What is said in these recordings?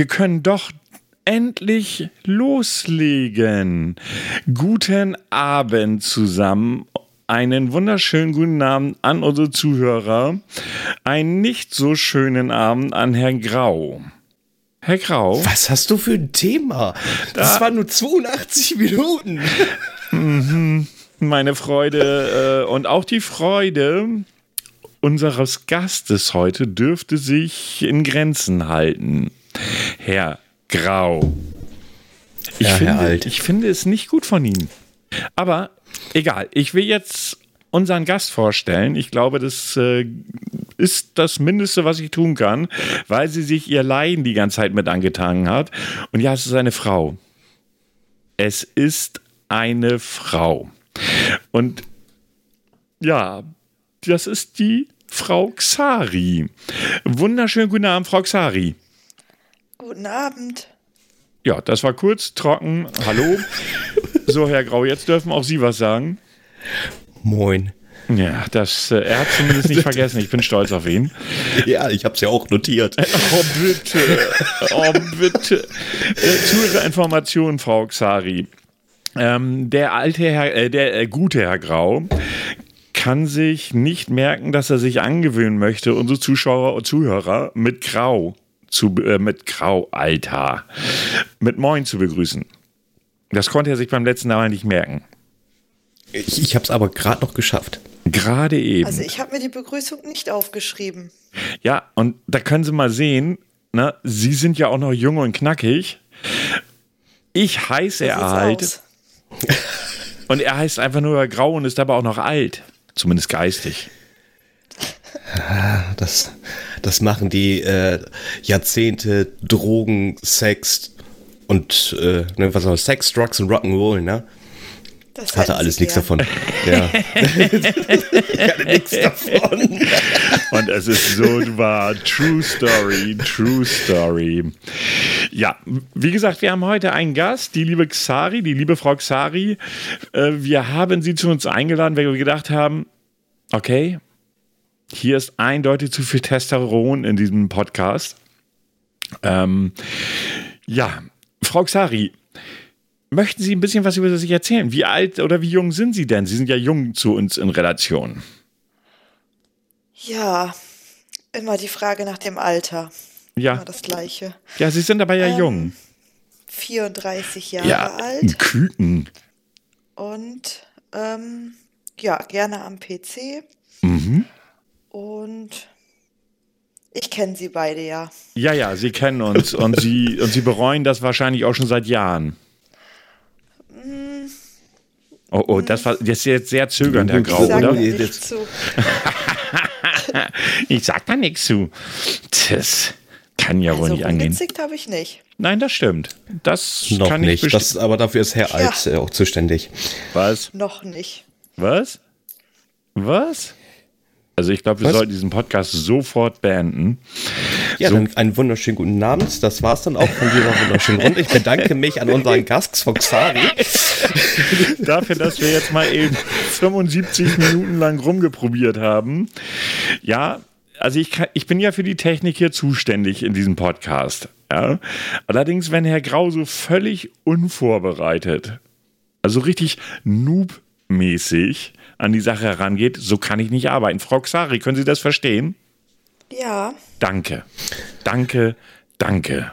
Wir können doch endlich loslegen. Guten Abend zusammen. Einen wunderschönen guten Abend an unsere Zuhörer. Einen nicht so schönen Abend an Herrn Grau. Herr Grau. Was hast du für ein Thema? Das da, waren nur 82 Minuten. Mhm. Meine Freude äh, und auch die Freude unseres Gastes heute dürfte sich in Grenzen halten. Herr Grau. Ich, ja, finde, ich finde es nicht gut von Ihnen. Aber egal, ich will jetzt unseren Gast vorstellen. Ich glaube, das äh, ist das Mindeste, was ich tun kann, weil sie sich ihr Leiden die ganze Zeit mit angetan hat. Und ja, es ist eine Frau. Es ist eine Frau. Und ja, das ist die Frau Xari. Wunderschönen guten Abend, Frau Xari. Guten Abend. Ja, das war kurz, trocken. Hallo. so, Herr Grau, jetzt dürfen auch Sie was sagen. Moin. Ja, das, äh, er hat zumindest nicht vergessen. Ich bin stolz auf ihn. Ja, ich habe es ja auch notiert. Oh, bitte. Oh, bitte. Äh, zu Ihrer Information, Frau Xari. Ähm, der alte Herr, äh, der äh, gute Herr Grau kann sich nicht merken, dass er sich angewöhnen möchte, unsere Zuschauer und Zuhörer mit Grau zu, äh, mit Grau, Alter, mit Moin zu begrüßen. Das konnte er sich beim letzten Mal nicht merken. Ich, ich habe es aber gerade noch geschafft. Gerade eben. Also ich habe mir die Begrüßung nicht aufgeschrieben. Ja, und da können Sie mal sehen, ne, Sie sind ja auch noch jung und knackig. Ich heiße er halt. Und er heißt einfach nur Grau und ist aber auch noch alt. Zumindest geistig. Das, das machen die äh, Jahrzehnte Drogen, Sex und äh, ne, was auch Sex, Drugs und Rock'n'Roll, ne? Das hatte alles nichts davon. Ja. ich hatte nichts davon. Und es ist so wahr. True Story, True Story. Ja, wie gesagt, wir haben heute einen Gast, die liebe Xari, die liebe Frau Xari. Äh, wir haben sie zu uns eingeladen, weil wir gedacht haben, okay, hier ist eindeutig zu viel Testosteron in diesem Podcast. Ähm, ja, Frau Xari, möchten Sie ein bisschen was über sich erzählen? Wie alt oder wie jung sind Sie denn? Sie sind ja jung zu uns in Relation. Ja, immer die Frage nach dem Alter. Ja. Immer das Gleiche. Ja, Sie sind aber ja ähm, jung. 34 Jahre ja, alt. Ein Küken. Und ähm, ja, gerne am PC. Mhm. Und ich kenne sie beide ja. Ja, ja, sie kennen uns und sie und sie bereuen das wahrscheinlich auch schon seit Jahren. Mm. Oh, oh, das war das ist jetzt sehr zögernd, Herr Grau, oder? ich sag da nichts zu. Das kann ja also wohl nicht angehen. habe ich nicht. Nein, das stimmt. Das Noch kann nicht. Ich das, aber dafür ist Herr ja. Alt äh, auch zuständig. Was? Noch nicht. Was? Was? Also ich glaube, wir Was? sollten diesen Podcast sofort beenden. Ja, so. dann einen wunderschönen guten Abend. Das war es dann auch von dieser wunderschönen Runde. Ich bedanke mich an unseren Gast Foxari. Dafür, dass wir jetzt mal eben 75 Minuten lang rumgeprobiert haben. Ja, also ich, kann, ich bin ja für die Technik hier zuständig in diesem Podcast. Ja? Allerdings, wenn Herr Grau so völlig unvorbereitet, also richtig noob-mäßig an die Sache herangeht, so kann ich nicht arbeiten. Frau Xari, können Sie das verstehen? Ja. Danke. Danke, danke.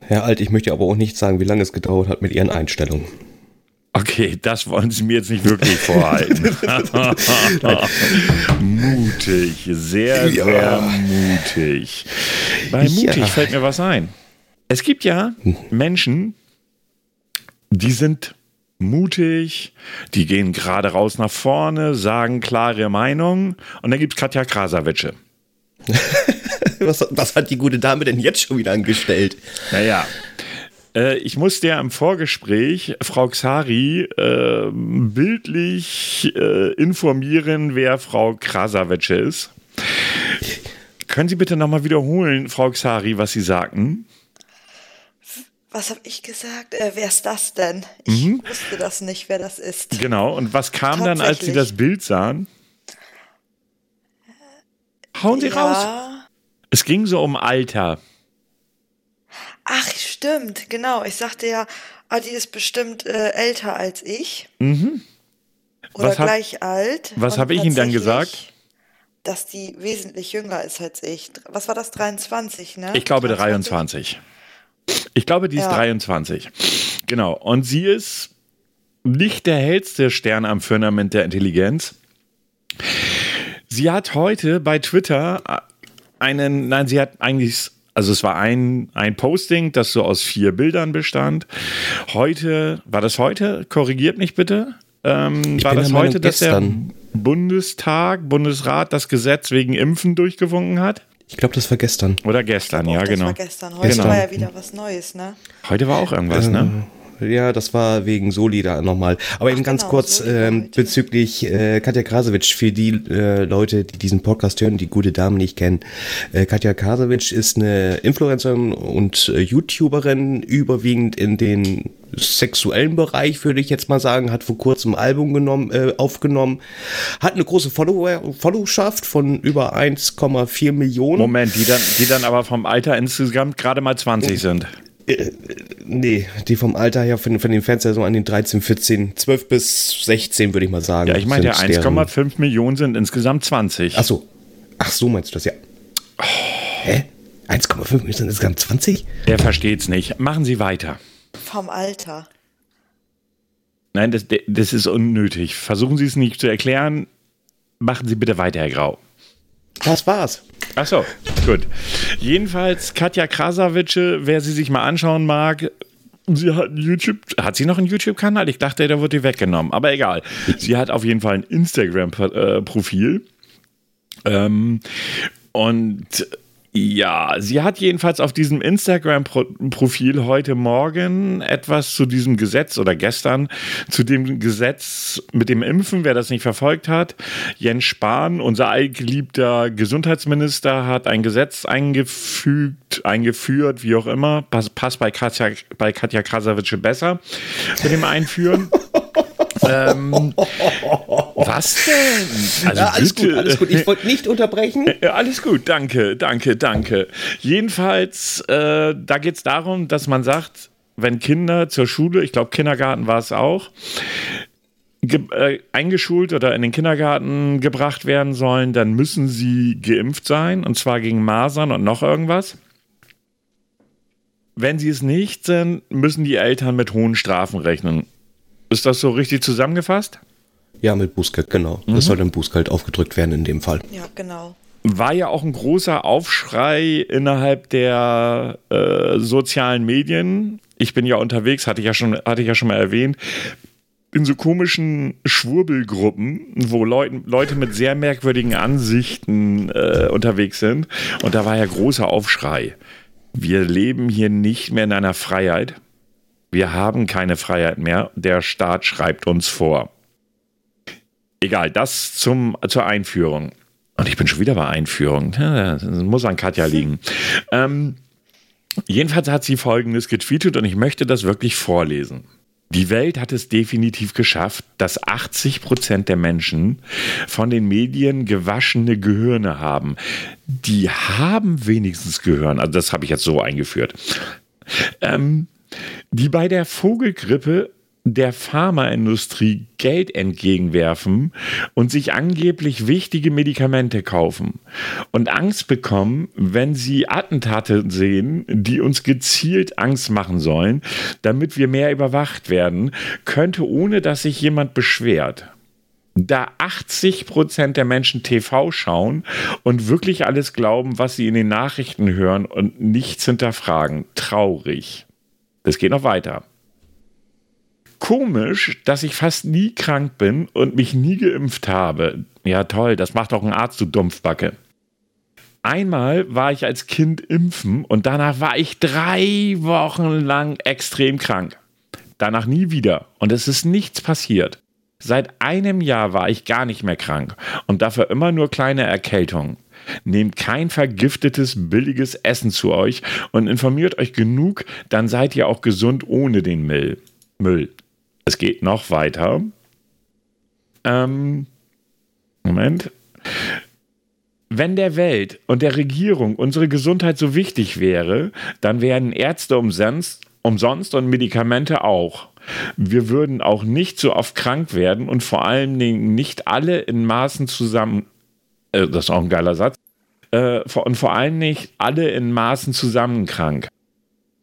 Herr Alt, ich möchte aber auch nicht sagen, wie lange es gedauert hat mit Ihren Einstellungen. Okay, das wollen Sie mir jetzt nicht wirklich vorhalten. mutig, sehr, ja. sehr mutig. Bei mutig ja. fällt mir was ein. Es gibt ja Menschen, die sind mutig, die gehen gerade raus nach vorne, sagen klare Meinung und dann gibt es Katja Krasavice. was, was hat die gute Dame denn jetzt schon wieder angestellt? Naja, äh, ich musste ja im Vorgespräch Frau Xari äh, bildlich äh, informieren, wer Frau Krasavice ist. Können Sie bitte nochmal wiederholen, Frau Xari, was Sie sagten? Was habe ich gesagt? Äh, wer ist das denn? Ich mhm. wusste das nicht, wer das ist. Genau. Und was kam dann, als Sie das Bild sahen? Hauen Sie ja. raus. Es ging so um Alter. stimmt, genau. Ich sagte ja, ah, die ist bestimmt äh, älter als ich. Mhm. Oder Was hab- gleich alt. was Und hab ich Ihnen dann gesagt? Dass die wesentlich jünger ist als ich. Was war das? 23, ne? Ich glaube 23. Ich glaube, die ist Ja. 23. Genau. Und sie ist nicht der hellste Stern am Firmament der Intelligenz. Sie hat heute bei Twitter einen, nein, sie hat eigentlich, also es war ein, ein Posting, das so aus vier Bildern bestand. Heute, war das heute? Korrigiert mich bitte. Ähm, Ich war bin das heute, dass gestern. der Bundestag, Bundesrat das Gesetz wegen Impfen durchgewunken hat? Ich glaube, das war gestern. Oder gestern, ja, das genau. war gestern. Heute Gestern. war ja wieder was Neues, ne? Heute war auch irgendwas, ne? Ja, das war wegen Soli da nochmal. Aber eben ganz genau, kurz ähm, heute. bezüglich äh, Katja Krasowitsch, für die äh, Leute, die diesen Podcast hören, die gute Dame nicht kennen. Äh, Katja Krasowitsch ist eine Influencerin und äh, YouTuberin, überwiegend in den sexuellen Bereich, würde ich jetzt mal sagen, hat vor kurzem ein Album genommen, äh, aufgenommen, hat eine große Follower, Followschaft von über 1,4 Millionen. Moment, die dann, die dann aber vom Alter insgesamt gerade mal 20 sind. Nee, die vom Alter her von, von den Fans ja so an den 13, 14, 12 bis 16, würde ich mal sagen. Ja, ich meine, ja, sind deren- 1,5 Millionen sind insgesamt 20. Ach so. Ach so, meinst du das, ja. Hä? 1,5 Millionen sind insgesamt 20? Der versteht's nicht. Machen Sie weiter. Vom Alter. Nein, das, das ist unnötig. Versuchen Sie es nicht zu erklären. Machen Sie bitte weiter, Herr Grau. Das war's. Ach so, gut. Jedenfalls Katja Krasavice, wer sie sich mal anschauen mag, sie hat einen YouTube, hat sie noch einen YouTube-Kanal? Ich dachte, der wurde weggenommen, aber egal. Sie hat auf jeden Fall ein Instagram-Profil. Ähm, und ja, sie hat jedenfalls auf diesem Instagram-Profil heute Morgen etwas zu diesem Gesetz oder gestern zu dem Gesetz mit dem Impfen, wer das nicht verfolgt hat. Jens Spahn, unser allgeliebter Gesundheitsminister, hat ein Gesetz eingefügt, eingeführt, wie auch immer. Pass, passt bei Katja, bei Katja Krasavice besser mit dem Einführen. ähm, was denn? Also Ja, alles bitte. gut, alles gut. Ich wollte nicht unterbrechen. Ja, alles gut, danke, danke, danke. Jedenfalls, äh, da geht es darum, dass man sagt, wenn Kinder zur Schule, ich glaube Kindergarten war es auch, äh, eingeschult oder in den Kindergarten gebracht werden sollen, dann müssen sie geimpft sein, und zwar gegen Masern und noch irgendwas. Wenn sie es nicht sind, müssen die Eltern mit hohen Strafen rechnen. Ist das so richtig zusammengefasst? Ja, mit Bußgeld, genau. Das soll dann Bußgeld aufgedrückt werden in dem Fall. Ja, genau. war ja auch ein großer Aufschrei innerhalb der äh, sozialen Medien. Ich bin ja unterwegs, hatte ich ja schon, hatte ich ja schon mal erwähnt, in so komischen Schwurbelgruppen, wo Leute, Leute mit sehr merkwürdigen Ansichten äh, unterwegs sind. Und da war ja großer Aufschrei. Wir leben hier nicht mehr in einer Freiheit. Wir haben keine Freiheit mehr. Der Staat schreibt uns vor. Egal, das zum, zur Einführung. Und ich bin schon wieder bei Einführung. Ja, Das muss an Katja liegen. Ähm, jedenfalls hat sie Folgendes getweetet und ich möchte das wirklich vorlesen. Die Welt hat es definitiv geschafft, dass 80 Prozent der Menschen von den Medien gewaschene Gehirne haben. Die haben wenigstens Gehirn. Also das habe ich jetzt so eingeführt. Ähm, die bei der Vogelgrippe der Pharmaindustrie Geld entgegenwerfen und sich angeblich wichtige Medikamente kaufen und Angst bekommen, wenn sie Attentate sehen, die uns gezielt Angst machen sollen, damit wir mehr überwacht werden, könnte ohne dass sich jemand beschwert. Da 80 Prozent der Menschen TV schauen und wirklich alles glauben, was sie in den Nachrichten hören und nichts hinterfragen. Traurig. Es geht noch weiter komisch, dass ich fast nie krank bin und mich nie geimpft habe. Ja, toll, das macht doch ein Arzt, du Dumpfbacke. Einmal war ich als Kind impfen und danach war ich drei Wochen lang extrem krank. Danach nie wieder und es ist nichts passiert. Seit einem Jahr war ich gar nicht mehr krank und dafür immer nur kleine Erkältungen. Nehmt kein vergiftetes, billiges Essen zu euch und informiert euch genug, dann seid ihr auch gesund ohne den Müll. Müll. Es geht noch weiter. Ähm, Moment. wenn der Welt und der Regierung unsere Gesundheit so wichtig wäre, dann wären Ärzte umsonst, umsonst und Medikamente auch. Wir würden auch nicht so oft krank werden und vor allen Dingen nicht alle in Maßen zusammen, äh, das ist auch ein geiler Satz, äh, und vor allem nicht alle in Maßen zusammen krank.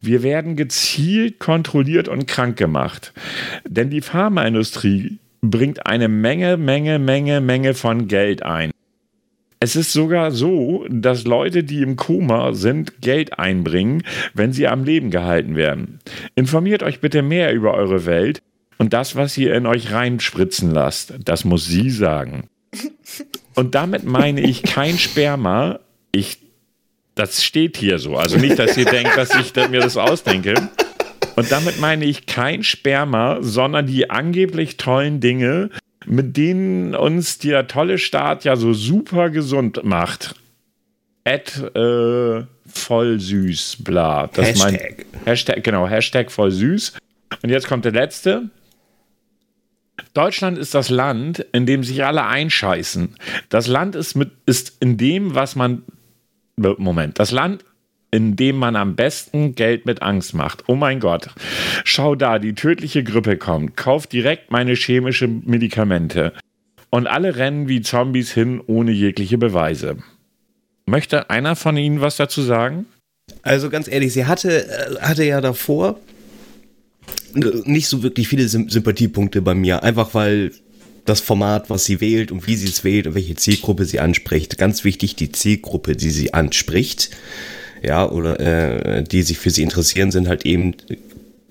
Wir werden gezielt kontrolliert und krank gemacht. Denn die Pharmaindustrie bringt eine Menge, Menge, Menge, Menge von Geld ein. Es ist sogar so, dass Leute, die im Koma sind, Geld einbringen, wenn sie am Leben gehalten werden. Informiert euch bitte mehr über eure Welt und das, was ihr in euch reinspritzen lasst. Das muss sie sagen. Und damit meine ich kein Sperma. Ich, das steht hier so. Also nicht, dass ihr denkt, dass ich mir das ausdenke. Und damit meine ich kein Sperma, sondern die angeblich tollen Dinge, mit denen uns der tolle Staat ja so super gesund macht. Ad äh, voll süß, bla. Das Hashtag. Mein, Hashtag, genau, Hashtag voll süß. Und jetzt kommt der letzte. Deutschland ist das Land, in dem sich alle einscheißen. Das Land ist, mit, ist in dem, was man. Moment. Das Land in dem man am besten Geld mit Angst macht. Oh mein Gott, schau da, die tödliche Grippe kommt. Kauf direkt meine chemischen Medikamente. Und alle rennen wie Zombies hin, ohne jegliche Beweise. Möchte einer von Ihnen was dazu sagen? Also ganz ehrlich, sie hatte, äh, hatte ja davor nicht so wirklich viele Sympathiepunkte bei mir. Einfach weil das Format, was sie wählt und wie sie es wählt und welche Zielgruppe sie anspricht. Ganz wichtig, die Zielgruppe, die sie anspricht ja, oder äh, die sich für sie interessieren, sind halt eben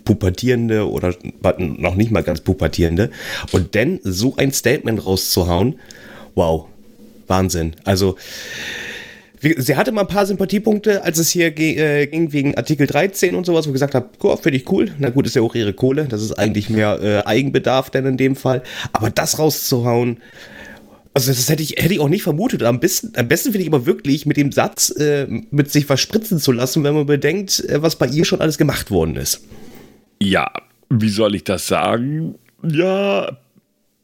Pubertierende oder noch nicht mal ganz Pubertierende. Und dann so ein Statement rauszuhauen, wow, Wahnsinn. Also, sie hatte mal ein paar Sympathiepunkte, als es hier äh, ging wegen Artikel 13 und sowas, wo ich gesagt habe, cool, finde ich cool. Na gut, ist ja auch ihre Kohle. Das ist eigentlich mehr äh, Eigenbedarf denn in dem Fall. Aber das rauszuhauen, also das hätte ich, hätte ich auch nicht vermutet. Am besten, am besten finde ich aber wirklich mit dem Satz, äh, mit sich was spritzen zu lassen, wenn man bedenkt, äh, was bei ihr schon alles gemacht worden ist. Ja, wie soll ich das sagen? Ja,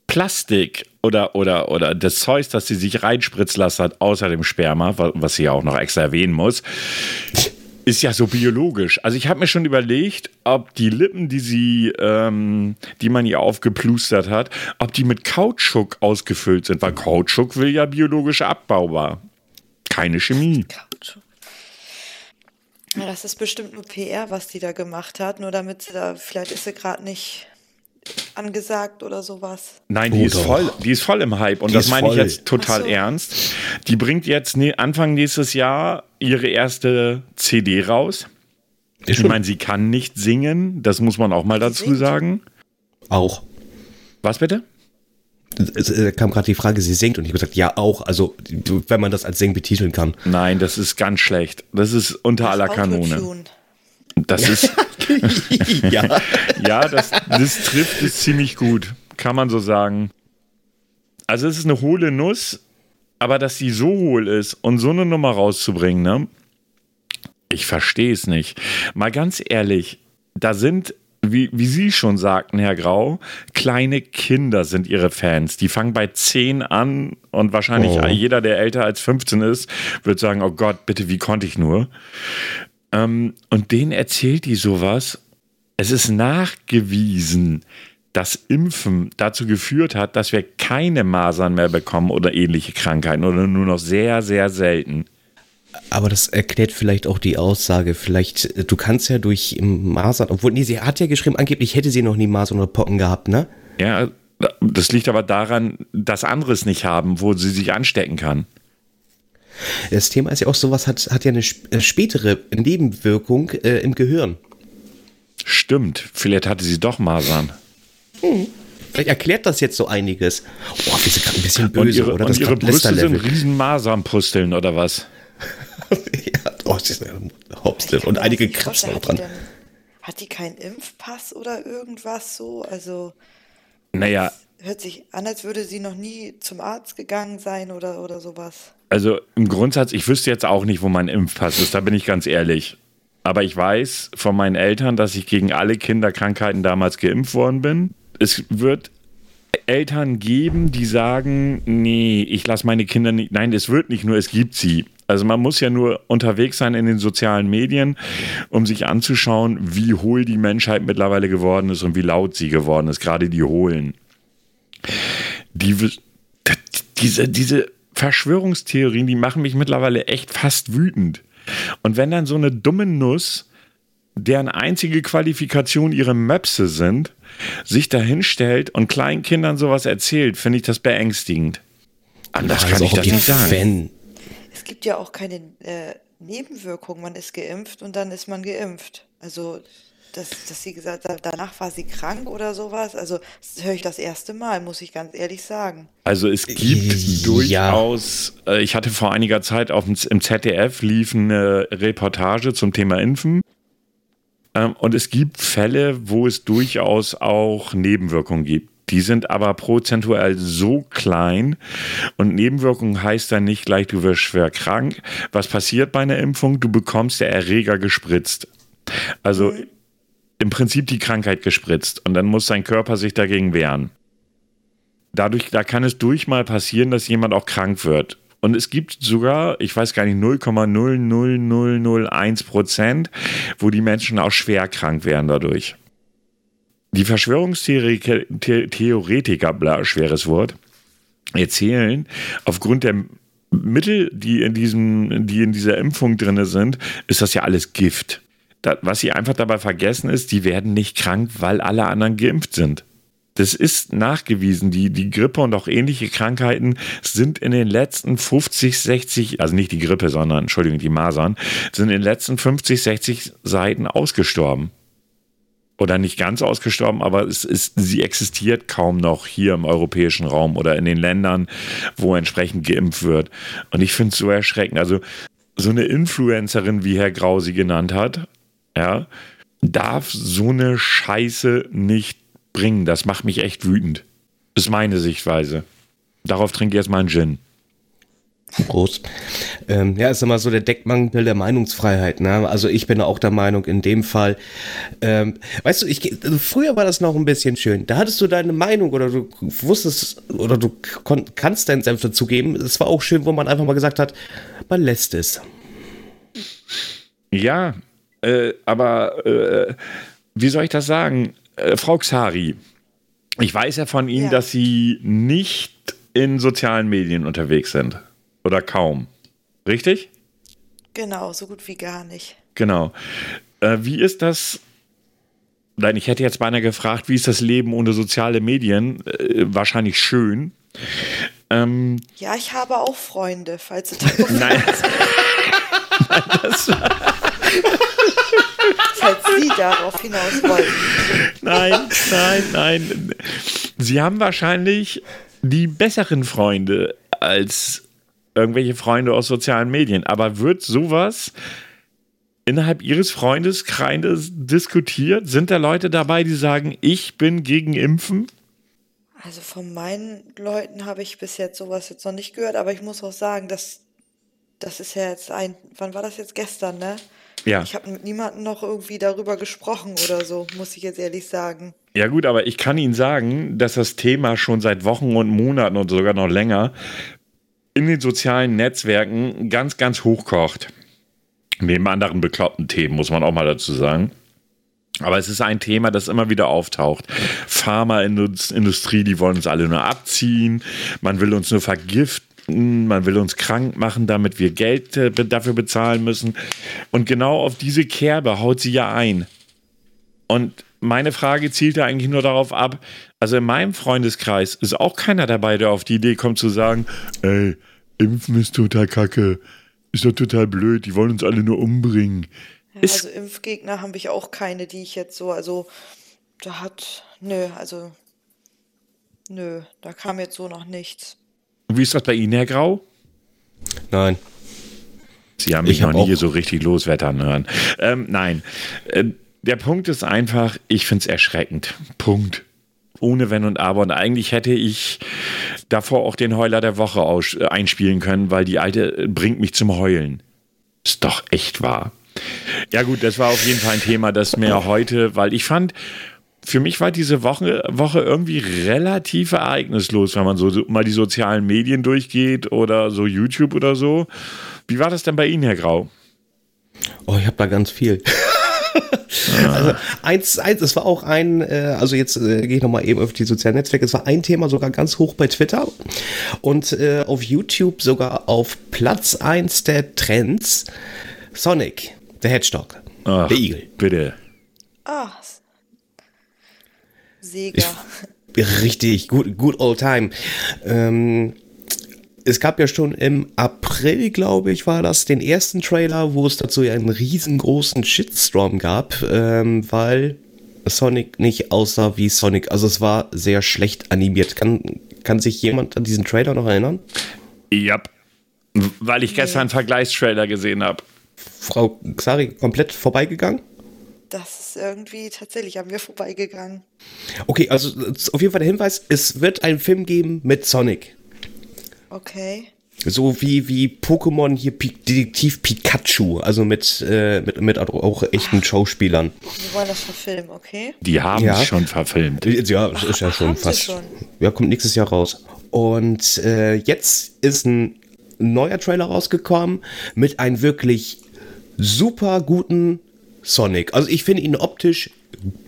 Plastik oder, oder, oder das Zeug, das sie sich reinspritzen lassen hat, außer dem Sperma, was sie ja auch noch extra erwähnen muss, ist ja so biologisch. Also ich habe mir schon überlegt, ob die Lippen, die sie, ähm, die man ihr aufgeplustert hat, ob die mit Kautschuk ausgefüllt sind, weil Kautschuk will ja biologisch abbaubar. Keine Chemie. Kautschuk. Das ist bestimmt nur PR, was die da gemacht hat, nur damit sie da, vielleicht ist sie gerade nicht angesagt oder sowas. Nein, die, oh, ist, voll, die ist voll im Hype und die das meine ich jetzt total so. ernst. Die bringt jetzt ne, Anfang nächstes Jahr ihre erste CD raus. Ich meine, sie kann nicht singen, das muss man auch mal dazu singt. sagen. Auch. Was bitte? Es kam gerade die Frage, sie singt und ich habe gesagt, ja auch, also wenn man das als Sing betiteln kann. Nein, das ist ganz schlecht. Das ist unter das aller Kanone. Das ist ja, ja das, das trifft es ziemlich gut, kann man so sagen. Also es ist eine hohle Nuss, aber dass sie so hohl ist und so eine Nummer rauszubringen, ne? Ich verstehe es nicht. Mal ganz ehrlich, da sind, wie, wie Sie schon sagten, Herr Grau, kleine Kinder sind Ihre Fans. Die fangen bei 10 an und wahrscheinlich oh. jeder, der älter als 15 ist, wird sagen, oh Gott, bitte, wie konnte ich nur? Ähm, und denen erzählt die sowas. Es ist nachgewiesen, dass Impfen dazu geführt hat, dass wir keine Masern mehr bekommen oder ähnliche Krankheiten oder nur noch sehr, sehr selten. Aber das erklärt vielleicht auch die Aussage. Vielleicht, du kannst ja durch Masern, obwohl, nee, sie hat ja geschrieben, angeblich hätte sie noch nie Masern oder Pocken gehabt, ne? Ja, das liegt aber daran, dass andere es nicht haben, wo sie sich anstecken kann. Das Thema ist ja auch, sowas hat, hat ja eine äh, spätere Nebenwirkung äh, im Gehirn. Stimmt, vielleicht hatte sie doch Masern. Hm. Vielleicht erklärt das jetzt so einiges. Oh, wir sind gerade ein bisschen böse, und ihre, oder? Das und ihre Brüste sind riesen Masernpusteln, oder was? ja, oh, das ist eine Hopste. Und einige Kratzer noch dran. hat die keinen Impfpass oder irgendwas so? Also. Naja. Hört sich an, als würde sie noch nie zum Arzt gegangen sein oder, oder sowas. Also im Grundsatz, ich wüsste jetzt auch nicht, wo mein Impfpass ist, da bin ich ganz ehrlich. Aber ich weiß von meinen Eltern, dass ich gegen alle Kinderkrankheiten damals geimpft worden bin. Es wird Eltern geben, die sagen, nee, ich lasse meine Kinder nicht. Nein, es wird nicht nur, es gibt sie. Also man muss ja nur unterwegs sein in den sozialen Medien, um sich anzuschauen, wie hohl die Menschheit mittlerweile geworden ist und wie laut sie geworden ist, gerade die Hohlen. Die, diese, diese Verschwörungstheorien, die machen mich mittlerweile echt fast wütend. Und wenn dann so eine dumme Nuss, deren einzige Qualifikation ihre Möpse sind, sich da hinstellt und kleinen Kindern sowas erzählt, finde ich das beängstigend. Anders also kann ich das nicht sagen. Fan. Es gibt ja auch keine äh, Nebenwirkungen. Man ist geimpft und dann ist man geimpft. Also, dass, dass sie gesagt hat, danach war sie krank oder sowas. Also, das höre ich das erste Mal, muss ich ganz ehrlich sagen. Also, es gibt ja. durchaus, äh, ich hatte vor einiger Zeit auf dem, im ZDF lief eine Reportage zum Thema Impfen. Ähm, und es gibt Fälle, wo es durchaus auch Nebenwirkungen gibt. Die sind aber prozentuell so klein und Nebenwirkungen heißt dann nicht gleich, du wirst schwer krank. Was passiert bei einer Impfung? Du bekommst der Erreger gespritzt. Also mhm. Im Prinzip die Krankheit gespritzt und dann muss dein Körper sich dagegen wehren. Dadurch, da kann es durch mal passieren, dass jemand auch krank wird. Und es gibt sogar, ich weiß gar nicht, 0,00001 Prozent, wo die Menschen auch schwer krank werden dadurch. Die Verschwörungstheoretiker, bla, schweres Wort, erzählen, aufgrund der Mittel, die in, diesem, die in dieser Impfung drin sind, ist das ja alles Gift. Was sie einfach dabei vergessen ist, die werden nicht krank, weil alle anderen geimpft sind. Das ist nachgewiesen. Die, die Grippe und auch ähnliche Krankheiten sind in den letzten 50, 60, also nicht die Grippe, sondern, Entschuldigung, die Masern, sind in den letzten 50, 60 Seiten ausgestorben. Oder nicht ganz ausgestorben, aber es ist, sie existiert kaum noch hier im europäischen Raum oder in den Ländern, wo entsprechend geimpft wird. Und ich finde es so erschreckend. Also, so eine Influencerin, wie Herr Grau sie genannt hat, ja, darf so eine Scheiße nicht bringen. Das macht mich echt wütend. Das ist meine Sichtweise. Darauf trinke ich jetzt mal einen Gin. Prost. Ähm, ja, ist immer so der Deckmangel der Meinungsfreiheit. Ne? Also ich bin auch der Meinung, in dem Fall, ähm, weißt du, ich, früher war das noch ein bisschen schön. Da hattest du deine Meinung oder du wusstest oder du kannst deinen Senf dazugeben. Es war auch schön, wo man einfach mal gesagt hat, man lässt es. Ja, äh, aber äh, wie soll ich das sagen? Äh, Frau Xari, ich weiß ja von Ihnen, ja. dass Sie nicht in sozialen Medien unterwegs sind. Oder kaum. Richtig? Genau, so gut wie gar nicht. Genau. Äh, wie ist das? Nein, ich hätte jetzt beinahe gefragt, wie ist das Leben ohne soziale Medien? Äh, wahrscheinlich schön. Ähm, ja, ich habe auch Freunde, falls du darauf Nein. Nein das Sie darauf hinaus wollen. Nein, nein, nein. Sie haben wahrscheinlich die besseren Freunde als irgendwelche Freunde aus sozialen Medien. Aber wird sowas innerhalb Ihres Freundeskreises diskutiert? Sind da Leute dabei, die sagen, ich bin gegen Impfen? Also von meinen Leuten habe ich bis jetzt sowas jetzt noch nicht gehört, aber ich muss auch sagen, dass das ist ja jetzt ein, wann war das jetzt gestern, ne? Ja. Ich habe mit niemandem noch irgendwie darüber gesprochen oder so, muss ich jetzt ehrlich sagen. Ja gut, aber ich kann Ihnen sagen, dass das Thema schon seit Wochen und Monaten und sogar noch länger in den sozialen Netzwerken ganz, ganz hochkocht. Neben anderen bekloppten Themen, muss man auch mal dazu sagen. Aber es ist ein Thema, das immer wieder auftaucht. Pharmaindustrie, die wollen uns alle nur abziehen. Man will uns nur vergiften man will uns krank machen, damit wir Geld äh, dafür bezahlen müssen. Und genau auf diese Kerbe haut sie ja ein. Und meine Frage zielte eigentlich nur darauf ab, also in meinem Freundeskreis ist auch keiner dabei, der auf die Idee kommt zu sagen, ey, Impfen ist total kacke, ist doch total blöd, die wollen uns alle nur umbringen. Ja, also Impfgegner habe ich auch keine, die ich jetzt so, also da hat, nö, also nö, da kam jetzt so noch nichts. Wie ist das bei Ihnen, Herr Grau? Nein. Sie haben mich ich noch nie so richtig loswettern hören. Ähm, nein. Äh, der Punkt ist einfach, ich finde es erschreckend. Punkt. Ohne Wenn und Aber. Und eigentlich hätte ich davor auch den Heuler der Woche aus, äh, einspielen können, weil die alte bringt mich zum Heulen. Ist doch echt wahr. Ja, gut, das war auf jeden Fall ein Thema, das mir heute, weil ich fand, für mich war diese Woche, Woche irgendwie relativ ereignislos, wenn man so mal die sozialen Medien durchgeht oder so YouTube oder so. Wie war das denn bei Ihnen, Herr Grau? Oh, ich habe da ganz viel. also eins, eins, es war auch ein, äh, also jetzt äh, gehe ich nochmal eben auf die sozialen Netzwerke, es war ein Thema sogar ganz hoch bei Twitter und äh, auf YouTube sogar auf Platz 1 der Trends Sonic, der Hedgehog, Ach, der Igel. Bitte. Ah, Sega. Ich, richtig, gut, gut old time. Ähm, es gab ja schon im April, glaube ich, war das, den ersten Trailer, wo es dazu ja einen riesengroßen Shitstorm gab, ähm, weil Sonic nicht aussah wie Sonic. Also es war sehr schlecht animiert. Kann, kann sich jemand an diesen Trailer noch erinnern? Ja, weil ich gestern einen Vergleichstrailer gesehen habe. Frau Xari komplett vorbeigegangen? Das ist irgendwie tatsächlich an mir vorbeigegangen. Okay, also auf jeden Fall der Hinweis, es wird einen Film geben mit Sonic. Okay. So wie, wie Pokémon hier P Detektiv Pikachu, also mit, äh, mit, mit auch echten Ach, Schauspielern. Die wollen das verfilmen, okay? Die haben ja. schon verfilmt. Ja, das ist ja schon fast. Schon? Ja, kommt nächstes Jahr raus. Und äh, jetzt ist ein neuer Trailer rausgekommen mit einem wirklich super guten Sonic. Also ich finde ihn optisch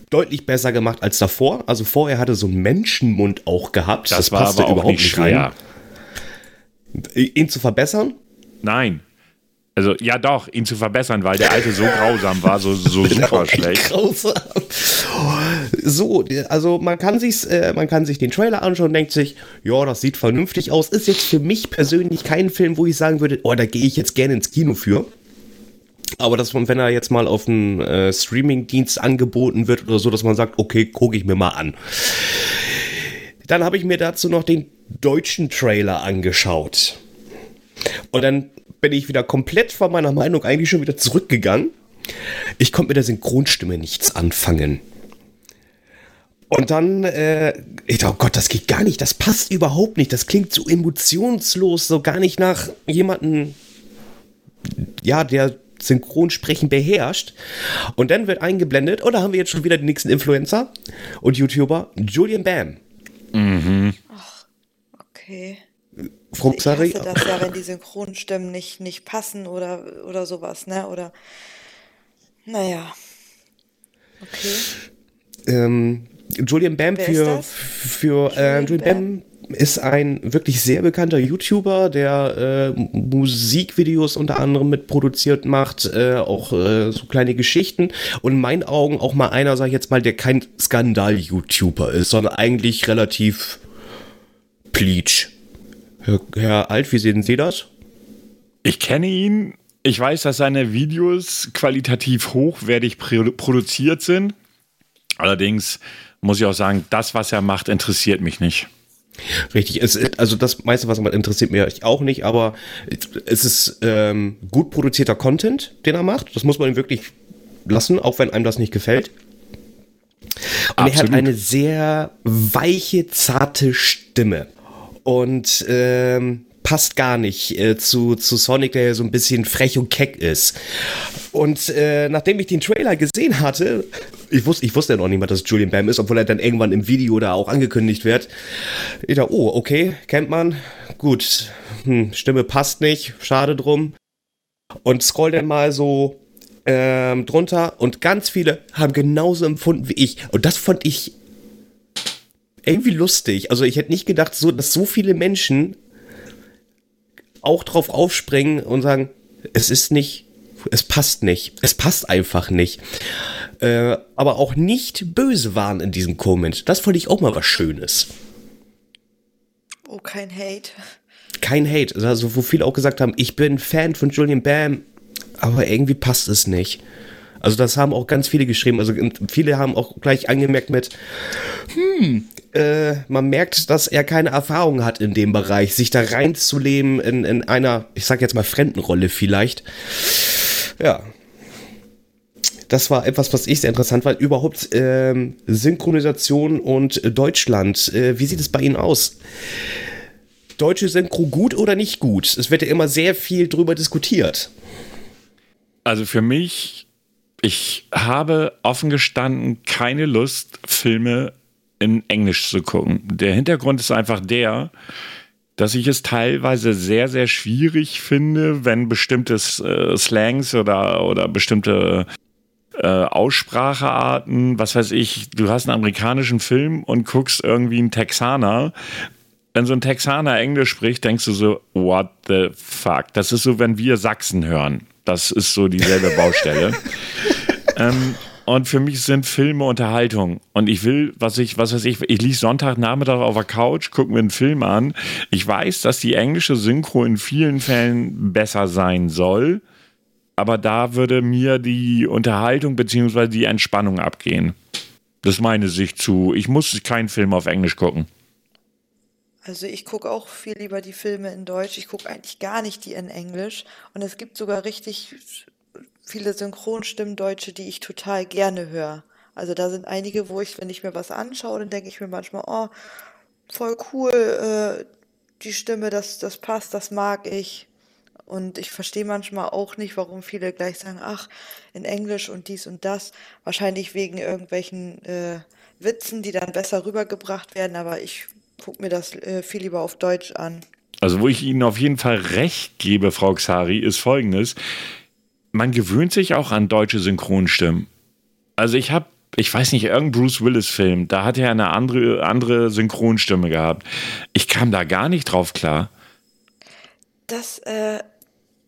deutlich besser gemacht als davor. Also vorher hatte so einen Menschenmund auch gehabt. Das, das war aber überhaupt nicht rein ihn zu verbessern? Nein. Also ja doch, ihn zu verbessern, weil der alte so grausam war, so, so super schlecht. Grausam. So, also man kann sich, äh, man kann sich den Trailer anschauen und denkt sich, ja, das sieht vernünftig aus. Ist jetzt für mich persönlich kein Film, wo ich sagen würde, oh, da gehe ich jetzt gerne ins Kino für. Aber dass man, wenn er jetzt mal auf einem äh, Streaming-Dienst angeboten wird oder so, dass man sagt, okay, gucke ich mir mal an. Dann habe ich mir dazu noch den deutschen Trailer angeschaut. Und dann bin ich wieder komplett von meiner Meinung eigentlich schon wieder zurückgegangen. Ich konnte mit der Synchronstimme nichts anfangen. Und dann, äh, ich dachte, oh Gott, das geht gar nicht, das passt überhaupt nicht, das klingt so emotionslos, so gar nicht nach jemanden, ja, der Synchronsprechen beherrscht. Und dann wird eingeblendet, und da haben wir jetzt schon wieder den nächsten Influencer und YouTuber, Julian Bam. Mhm. Okay. Frau ich hasse das ja, wenn die Synchronstimmen nicht, nicht passen oder, oder sowas, ne? Oder. Naja. Okay. Ähm, Julian Bam für, für äh, Julian Bam ist ein wirklich sehr bekannter YouTuber, der äh, Musikvideos unter anderem mitproduziert macht, äh, auch äh, so kleine Geschichten und in meinen Augen auch mal einer, sag ich jetzt mal, der kein Skandal-YouTuber ist, sondern eigentlich relativ Pleach. Herr, Herr Alt, wie sehen Sie das? Ich kenne ihn. Ich weiß, dass seine Videos qualitativ hochwertig produziert sind. Allerdings muss ich auch sagen, das, was er macht, interessiert mich nicht. Richtig, es, also das meiste, was macht, interessiert mich auch nicht, aber es ist ähm, gut produzierter Content, den er macht. Das muss man ihm wirklich lassen, auch wenn einem das nicht gefällt. Und Absolut. er hat eine sehr weiche, zarte Stimme und ähm, passt gar nicht äh, zu, zu Sonic, der ja so ein bisschen frech und keck ist. Und äh, nachdem ich den Trailer gesehen hatte, ich wusste, ich wusste ja noch nicht mal, dass es Julian Bam ist, obwohl er dann irgendwann im Video da auch angekündigt wird. Ich dachte, oh, okay, kennt man. Gut, hm, Stimme passt nicht, schade drum. Und scroll dann mal so ähm, drunter und ganz viele haben genauso empfunden wie ich. Und das fand ich irgendwie lustig. Also ich hätte nicht gedacht, so, dass so viele Menschen auch drauf aufspringen und sagen, es ist nicht, es passt nicht, es passt einfach nicht. Äh, aber auch nicht böse waren in diesem Comment. Das fand ich auch mal was Schönes. Oh, kein Hate. Kein Hate. Also, wo viele auch gesagt haben, ich bin Fan von Julian Bam, aber irgendwie passt es nicht. Also, das haben auch ganz viele geschrieben. Also, viele haben auch gleich angemerkt mit, hm, äh, man merkt, dass er keine Erfahrung hat in dem Bereich, sich da reinzuleben in, in einer, ich sag jetzt mal, Fremdenrolle vielleicht. Ja. Das war etwas, was ich sehr interessant fand. Überhaupt ähm, Synchronisation und Deutschland. Äh, wie sieht es bei Ihnen aus? Deutsche Synchro gut oder nicht gut? Es wird ja immer sehr viel drüber diskutiert. Also für mich ich habe offen gestanden keine Lust, Filme in Englisch zu gucken. Der Hintergrund ist einfach der, dass ich es teilweise sehr, sehr schwierig finde, wenn bestimmte äh, Slangs oder, oder bestimmte äh, Aussprachearten, was weiß ich, du hast einen amerikanischen Film und guckst irgendwie einen Texaner. Wenn so ein Texaner Englisch spricht, denkst du so, what the fuck? Das ist so, wenn wir Sachsen hören. Das ist so dieselbe Baustelle. ähm, und für mich sind Filme Unterhaltung. Und ich will, was ich, was weiß ich, ich liege Sonntagnachmittag auf der Couch, gucke mir einen Film an. Ich weiß, dass die englische Synchro in vielen Fällen besser sein soll. Aber da würde mir die Unterhaltung bzw. die Entspannung abgehen. Das ist meine Sicht zu. Ich muss keinen Film auf Englisch gucken. Also ich gucke auch viel lieber die Filme in Deutsch. Ich gucke eigentlich gar nicht die in Englisch. Und es gibt sogar richtig viele Synchronstimmen die ich total gerne höre. Also da sind einige, wo ich, wenn ich mir was anschaue, dann denke ich mir manchmal, oh, voll cool, äh, die Stimme, das, das passt, das mag ich. Und ich verstehe manchmal auch nicht, warum viele gleich sagen, ach, in Englisch und dies und das. Wahrscheinlich wegen irgendwelchen äh, Witzen, die dann besser rübergebracht werden, aber ich gucke mir das äh, viel lieber auf Deutsch an. Also, wo ich Ihnen auf jeden Fall recht gebe, Frau Xari, ist folgendes man gewöhnt sich auch an deutsche Synchronstimmen. Also ich habe, ich weiß nicht, irgendein Bruce Willis-Film, da hat er eine andere, andere Synchronstimme gehabt. Ich kam da gar nicht drauf klar. Das, äh,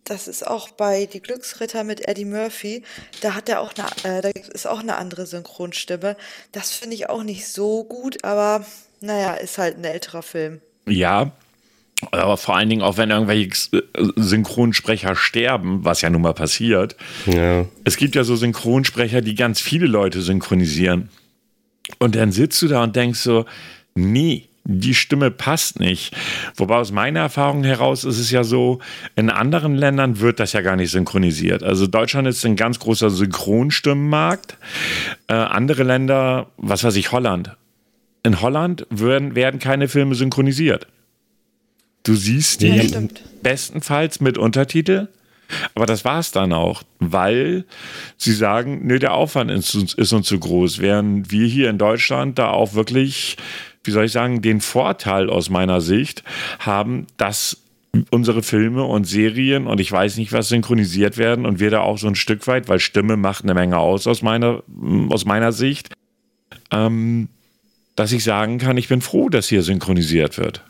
das ist auch bei Die Glücksritter mit Eddie Murphy. Da hat er auch eine, äh, da ist auch eine andere Synchronstimme. Das finde ich auch nicht so gut, aber naja, ist halt ein älterer Film. Ja, aber vor allen Dingen auch, wenn irgendwelche äh, Synchronsprecher sterben, was ja nun mal passiert. Ja. Es gibt ja so Synchronsprecher, die ganz viele Leute synchronisieren. Und dann sitzt du da und denkst so, nee, die Stimme passt nicht. Wobei aus meiner Erfahrung heraus ist es ja so, in anderen Ländern wird das ja gar nicht synchronisiert. Also Deutschland ist ein ganz großer Synchronstimmenmarkt. Äh, andere Länder, was weiß ich, Holland. In Holland werden, werden keine Filme synchronisiert. Du siehst die ja, bestenfalls mit Untertitel, aber das war es dann auch, weil sie sagen, nö, der Aufwand ist, ist uns zu groß, während wir hier in Deutschland da auch wirklich, wie soll ich sagen, den Vorteil aus meiner Sicht haben, dass unsere Filme und Serien und ich weiß nicht, was synchronisiert werden und wir da auch so ein Stück weit, weil Stimme macht eine Menge aus aus meiner, aus meiner Sicht, ähm, dass ich sagen kann, ich bin froh, dass hier synchronisiert wird.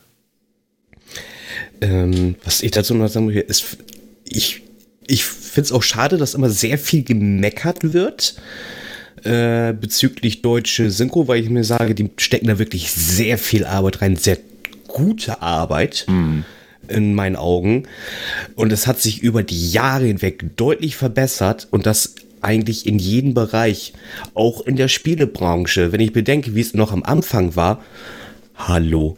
Ähm, was ich dazu noch sagen will, ist, ich, ich finde es auch schade, dass immer sehr viel gemeckert wird äh, bezüglich deutsche Synchro, weil ich mir sage, die stecken da wirklich sehr viel Arbeit rein, sehr gute Arbeit. Mhm in meinen Augen. Und es hat sich über die Jahre hinweg deutlich verbessert und das eigentlich in jedem Bereich, auch in der Spielebranche. Wenn ich bedenke, wie es noch am Anfang war. Hallo,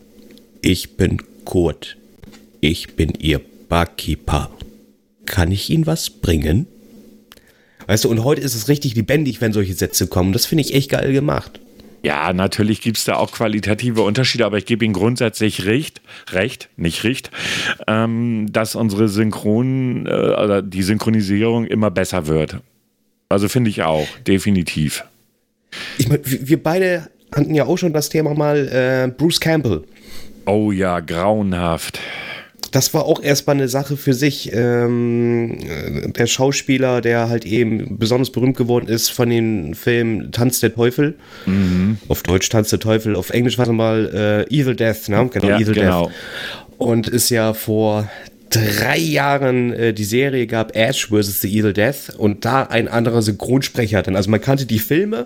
ich bin Kurt. Ich bin Ihr Barkeeper. Kann ich Ihnen was bringen? Weißt du, und heute ist es richtig lebendig, wenn solche Sätze kommen. Das finde ich echt geil gemacht. Ja, natürlich gibt es da auch qualitative Unterschiede, aber ich gebe Ihnen grundsätzlich recht, recht, nicht recht, ähm, dass unsere Synchron äh, oder die Synchronisierung immer besser wird. Also finde ich auch, definitiv. Ich meine, wir beide hatten ja auch schon das Thema mal äh, Bruce Campbell. Oh ja, grauenhaft das war auch erstmal eine Sache für sich. Ähm, der Schauspieler, der halt eben besonders berühmt geworden ist von den Filmen Tanz der Teufel. Mhm. Auf Deutsch Tanz der Teufel, auf Englisch war es mal äh, Evil Death, ne? Genau, ja, Evil genau. Death. Und ist ja vor drei Jahren äh, die Serie gab, Ash vs. The Evil Death, und da ein anderer Synchronsprecher dann. Also man kannte die Filme,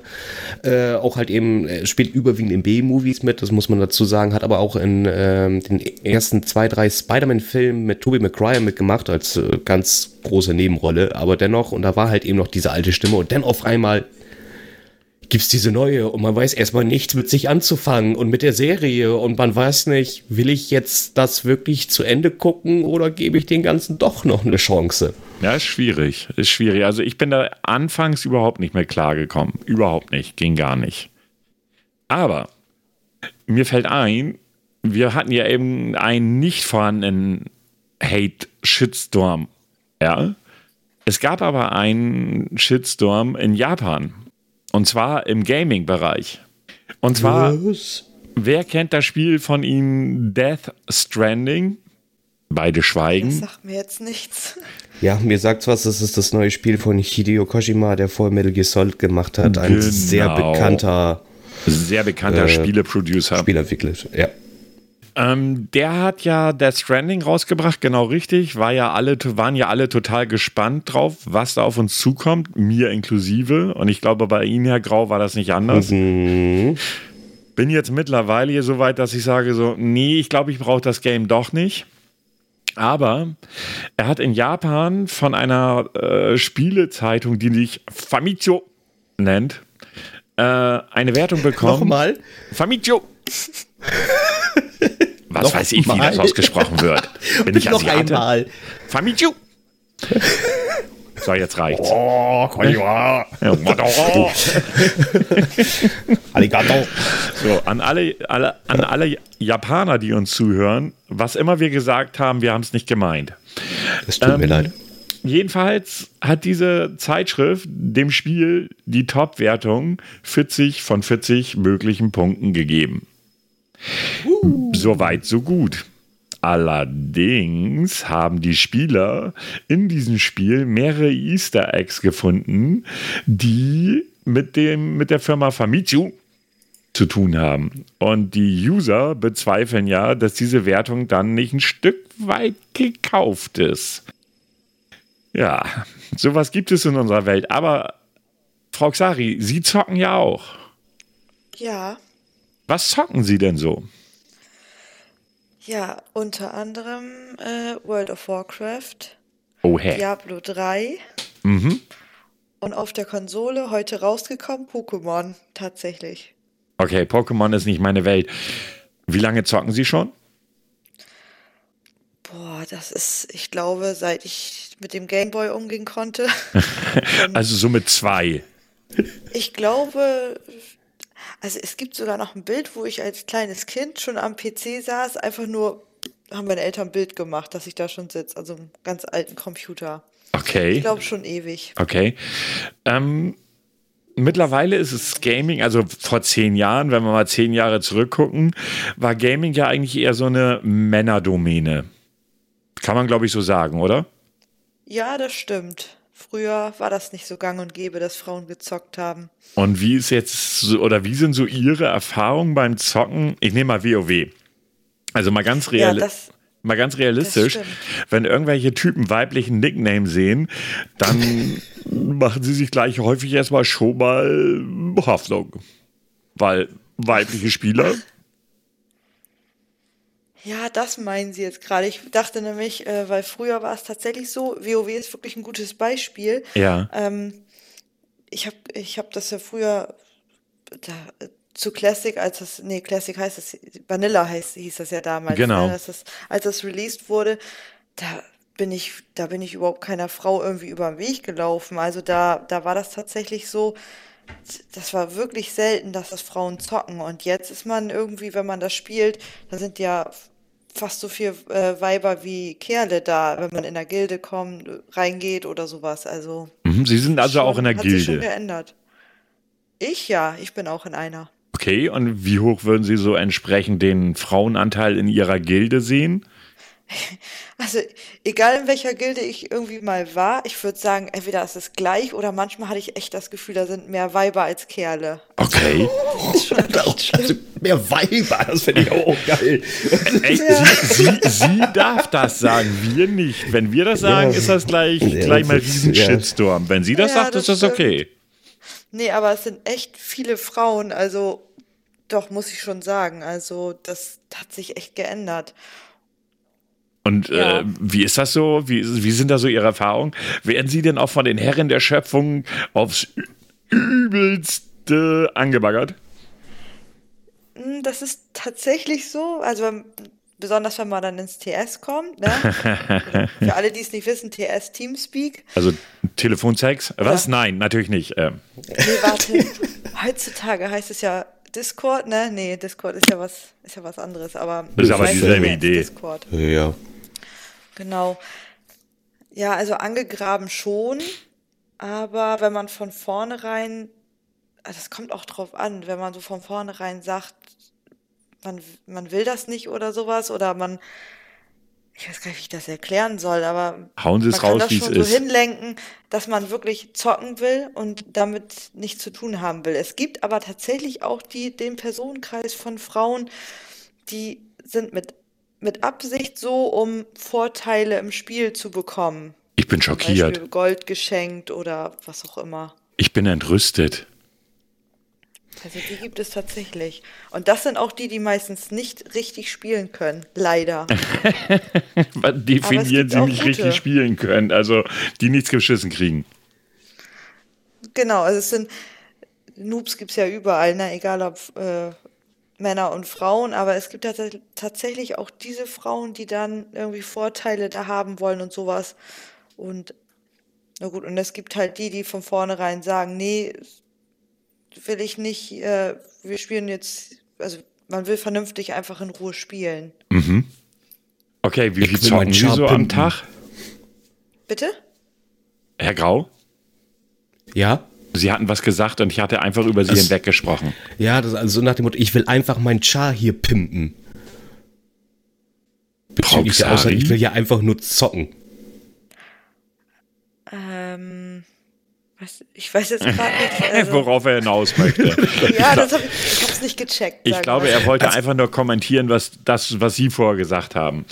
äh, auch halt eben, äh, spielt überwiegend in B-Movies mit, das muss man dazu sagen, hat aber auch in äh, den ersten zwei, drei Spider-Man-Filmen mit Tobey Maguire mitgemacht, als äh, ganz große Nebenrolle, aber dennoch, und da war halt eben noch diese alte Stimme, und dann auf einmal gibt es diese neue und man weiß erstmal nichts mit sich anzufangen und mit der Serie und man weiß nicht, will ich jetzt das wirklich zu Ende gucken oder gebe ich den Ganzen doch noch eine Chance? Ja, ist schwierig, ist schwierig. Also ich bin da anfangs überhaupt nicht mehr klargekommen. Überhaupt nicht, ging gar nicht. Aber mir fällt ein, wir hatten ja eben einen nicht vorhandenen Hate-Shitstorm. Ja. Es gab aber einen Shitstorm in Japan und zwar im Gaming-Bereich. Und zwar, Was? wer kennt das Spiel von Ihnen Death Stranding? Beide schweigen. Das sagt mir jetzt nichts. Ja, mir sagt's was, das ist das neue Spiel von Hideo Kojima, der vor Metal Gear Solid gemacht hat. Ein genau. sehr bekannter sehr bekannter äh, Spieleproducer. Spielentwickler, ja. Ähm, der hat ja Death Stranding rausgebracht, genau richtig. War ja alle, waren ja alle total gespannt drauf, was da auf uns zukommt, mir inklusive. Und ich glaube, bei Ihnen, Herr Grau, war das nicht anders. Mhm. Bin jetzt mittlerweile hier so weit, dass ich sage so, nee, ich glaube, ich brauche das Game doch nicht. Aber er hat in Japan von einer äh, Spielezeitung, die sich Famitsu nennt, äh, eine Wertung bekommen. Nochmal? Famitsu. Was noch weiß ich, wie das ausgesprochen wird. Bin ich noch einmal. Famitsu. So, jetzt reicht's. Oh, konnichiwa. Arigato. So, an alle, alle, an alle Japaner, die uns zuhören, was immer wir gesagt haben, wir haben es nicht gemeint. Es tut ähm, mir leid. Jedenfalls hat diese Zeitschrift dem Spiel die Top-Wertung 40 von 40 möglichen Punkten gegeben. Uh. Soweit, so gut. Allerdings haben die Spieler in diesem Spiel mehrere Easter Eggs gefunden, die mit, dem, mit der Firma Famitsu zu tun haben. Und die User bezweifeln ja, dass diese Wertung dann nicht ein Stück weit gekauft ist. Ja, sowas gibt es in unserer Welt. Aber Frau Xari, Sie zocken ja auch. Ja. Was zocken Sie denn so? Ja, unter anderem äh, World of Warcraft, oh, hey. Diablo 3 mhm. und auf der Konsole heute rausgekommen Pokémon tatsächlich. Okay, Pokémon ist nicht meine Welt. Wie lange zocken Sie schon? Boah, das ist, ich glaube, seit ich mit dem Gameboy umgehen konnte. also so mit zwei. Ich glaube, also es gibt sogar noch ein Bild, wo ich als kleines Kind schon am PC saß, einfach nur haben meine Eltern ein Bild gemacht, dass ich da schon sitze, also einen ganz alten Computer. Okay. Ich glaube schon ewig. Okay. Ähm, mittlerweile ist es Gaming, also vor zehn Jahren, wenn wir mal zehn Jahre zurückgucken, war Gaming ja eigentlich eher so eine Männerdomäne. Kann man, glaube ich, so sagen, oder? Ja, das stimmt. Früher war das nicht so gang und gäbe, dass Frauen gezockt haben. Und wie ist jetzt, oder wie sind so Ihre Erfahrungen beim Zocken? Ich nehme mal WoW. Also mal ganz real. Ja, mal ganz realistisch, wenn irgendwelche Typen weiblichen Nickname sehen, dann machen sie sich gleich häufig erstmal schon mal Hoffnung. Weil weibliche Spieler ja, das meinen Sie jetzt gerade. Ich dachte nämlich, äh, weil früher war es tatsächlich so, WoW ist wirklich ein gutes Beispiel. Ja. Ähm, ich habe ich hab das ja früher da, zu Classic, als das, nee, Classic heißt es, Vanilla heißt, hieß das ja damals. Genau. Ne, das, als das released wurde, da bin ich, da bin ich überhaupt keiner Frau irgendwie über den Weg gelaufen. Also da, da war das tatsächlich so, das war wirklich selten, dass das Frauen zocken. Und jetzt ist man irgendwie, wenn man das spielt, da sind ja fast so viel äh, Weiber wie Kerle da, wenn man in der Gilde kommt, reingeht oder sowas. Also mhm, Sie sind also schon, auch in der hat Gilde. Sich schon geändert. Ich ja, ich bin auch in einer. Okay, und wie hoch würden Sie so entsprechend den Frauenanteil in Ihrer Gilde sehen? Also, egal in welcher Gilde ich irgendwie mal war, ich würde sagen, entweder ist es gleich oder manchmal hatte ich echt das Gefühl, da sind mehr Weiber als Kerle. Okay. ist schon also, mehr Weiber, das finde ich auch geil. Echt? Ja. Sie, sie, sie, darf das sagen, wir nicht. Wenn wir das sagen, ja. ist das gleich, ja, gleich mal riesen ja. Shitstorm. Wenn sie das sagt, das ist das okay. Nee, aber es sind echt viele Frauen, also doch, muss ich schon sagen. Also, das hat sich echt geändert. Und äh, ja. äh, wie ist das so? Wie, wie sind da so Ihre Erfahrungen? Werden Sie denn auch von den Herren der Schöpfung aufs übelste angebaggert? Hm, das ist tatsächlich so. Also besonders wenn man dann ins TS kommt. Ne? Für alle, die es nicht wissen, TS Teamspeak. Also Telefonsex? Was? Ja. Nein, natürlich nicht. Ähm. Nee, warte. Heutzutage heißt es ja Discord, ne? Nee, Discord ist ja was, ist ja was anderes, aber. Das ist aber dieselbe Idee. Discord. Ja. Genau. Ja, also angegraben schon, aber wenn man von vornherein das kommt auch drauf an, wenn man so von vornherein sagt, man, man will das nicht oder sowas oder man, ich weiß gar nicht, wie ich das erklären soll, aber Hauen Sie es man kann raus, das schon so ist. hinlenken, dass man wirklich zocken will und damit nichts zu tun haben will. Es gibt aber tatsächlich auch die, den Personenkreis von Frauen, die sind mit, mit Absicht so, um Vorteile im Spiel zu bekommen. Ich bin Zum schockiert. Beispiel Gold geschenkt oder was auch immer. Ich bin entrüstet. Also die gibt es tatsächlich. Und das sind auch die, die meistens nicht richtig spielen können. Leider. Definieren gibt Sie nicht gute. richtig spielen können. Also, die nichts geschissen kriegen. Genau, also es sind Noobs gibt es ja überall, ne? egal ob äh, Männer und Frauen, aber es gibt tats tatsächlich auch diese Frauen, die dann irgendwie Vorteile da haben wollen und sowas. Und na gut, und es gibt halt die, die von vornherein sagen, nee, will ich nicht, äh, wir spielen jetzt, also man will vernünftig einfach in Ruhe spielen. Okay, wie viel zocken Sie so am. Tag? Bitte? Herr Grau? Ja? Sie hatten was gesagt und ich hatte einfach über Sie Es- hinweggesprochen. Ja, das ist also so nach dem Motto, ich will einfach mein Char hier pimpen. Bezüglich der Aussage, ich will ja einfach nur zocken. Ähm, was, ich weiß jetzt gerade nicht. Also, Worauf er hinaus möchte. ja, das hab ich, ich hab's nicht gecheckt. Ich glaube, wir er wollte einfach nur kommentieren, was das, was Sie vorher gesagt haben.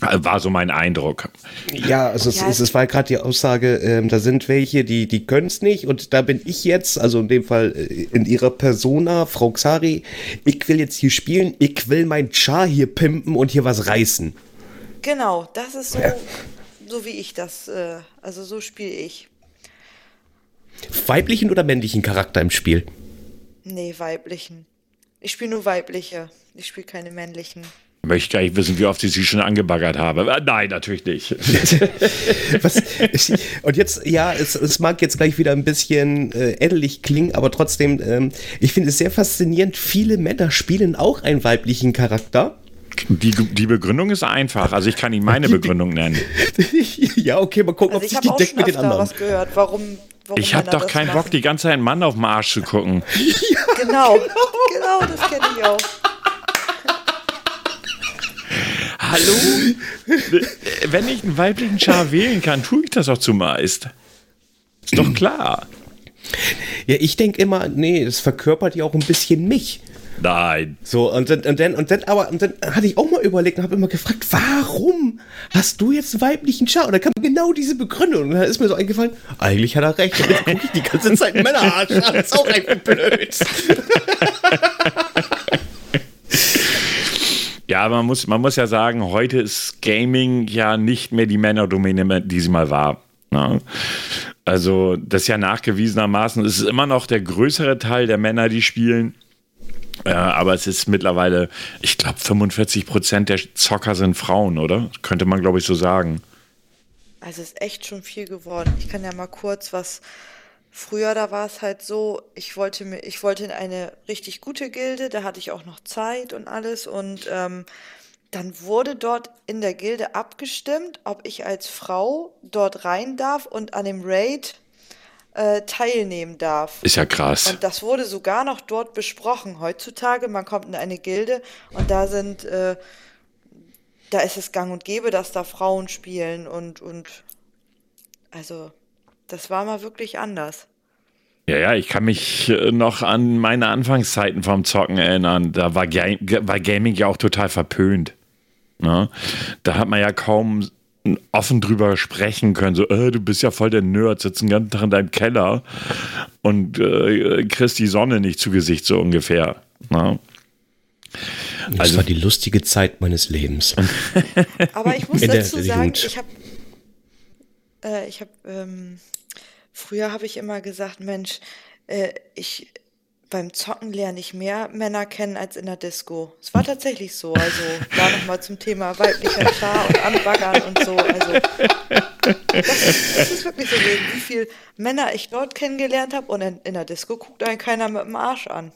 War so mein Eindruck. Ja, also Ja, es, es, war gerade die Aussage, ähm, da sind welche, die, die können es nicht und da bin ich jetzt, also in dem Fall äh, in ihrer Persona, Frau Xari, ich will jetzt hier spielen, ich will mein Char hier pimpen und hier was reißen. Genau, das ist so, so wie ich das, äh, also so spiele ich. Weiblichen oder männlichen Charakter im Spiel? Nee, weiblichen. Ich spiele nur weibliche. Ich spiele keine männlichen. Möchte ich gar nicht wissen, wie oft ich Sie schon angebaggert habe. Äh, Nein, natürlich nicht. Was, und jetzt, ja, es, es mag jetzt gleich wieder ein bisschen äh, ähnlich klingen, aber trotzdem, ähm, ich finde es sehr faszinierend, viele Männer spielen auch einen weiblichen Charakter. Die, die Begründung ist einfach. Also ich kann Ihnen meine Begründung nennen. ja, okay, mal gucken, Also ob ich sich die deckt mit den anderen. was gehört, warum, warum Ich habe doch keinen machen. Bock, die ganze Zeit einen Mann auf den Arsch zu gucken. Genau, genau, das kenne ich auch. Hallo? Äh, Wenn ich einen weiblichen Char wählen kann, tue ich das auch zumeist. Ist doch klar. Ja, ich denke immer, nee, es verkörpert ja auch ein bisschen mich. Nein. So, und dann, und dann, und dann, aber, und dann hatte ich auch mal überlegt und habe immer gefragt, warum hast du jetzt einen weiblichen Char? Und dann kam genau diese Begründung. Und dann ist mir so eingefallen, eigentlich hat er recht. Und jetzt gucke ich die ganze Zeit Männerarsch an. Das ist auch einfach blöd. Ja, man muss, man muss ja sagen, heute ist Gaming ja nicht mehr die Männerdomäne, die sie mal war. Ne? Also, das ist ja nachgewiesenermaßen, es ist immer noch der größere Teil der Männer, die spielen. Äh, aber es ist mittlerweile, ich glaube, 45 Prozent der Zocker sind Frauen, oder? Könnte man, glaube ich, so sagen. Also es ist echt schon viel geworden. Ich kann ja mal kurz was. Früher, da war es halt so, ich wollte mir, ich wollte in eine richtig gute Gilde, da hatte ich auch noch Zeit und alles und ähm, dann wurde dort in der Gilde abgestimmt, ob ich als Frau dort rein darf und an dem Raid äh, teilnehmen darf. Ist ja krass. Und das wurde sogar noch dort besprochen. Heutzutage, man kommt in eine Gilde und da sind, äh, da ist es gang und gäbe, dass da Frauen spielen und, und also, das war mal wirklich anders. Ja, ja, ich kann mich äh, noch an meine Anfangszeiten vom Zocken erinnern. Da war, Ga war Gaming ja auch total verpönt. Ne? Da hat man ja kaum offen drüber sprechen können. So, äh, du bist ja voll der Nerd, sitzt den ganzen Tag in deinem Keller und äh, kriegst die Sonne nicht zu Gesicht, so ungefähr. Ne? Das Also- war die lustige Zeit meines Lebens. Aber ich muss In der dazu sagen, Jugend. ich habe, äh, ich habe, ähm, früher habe ich immer gesagt, Mensch, äh, ich beim Zocken lerne ich mehr Männer kennen als in der Disco. Es war tatsächlich so. Also da nochmal zum Thema weiblicher Char und Anbaggern und so. Also das ist, das ist wirklich so wie viel Männer ich dort kennengelernt habe und in, in der Disco guckt einen keiner mit dem Arsch an.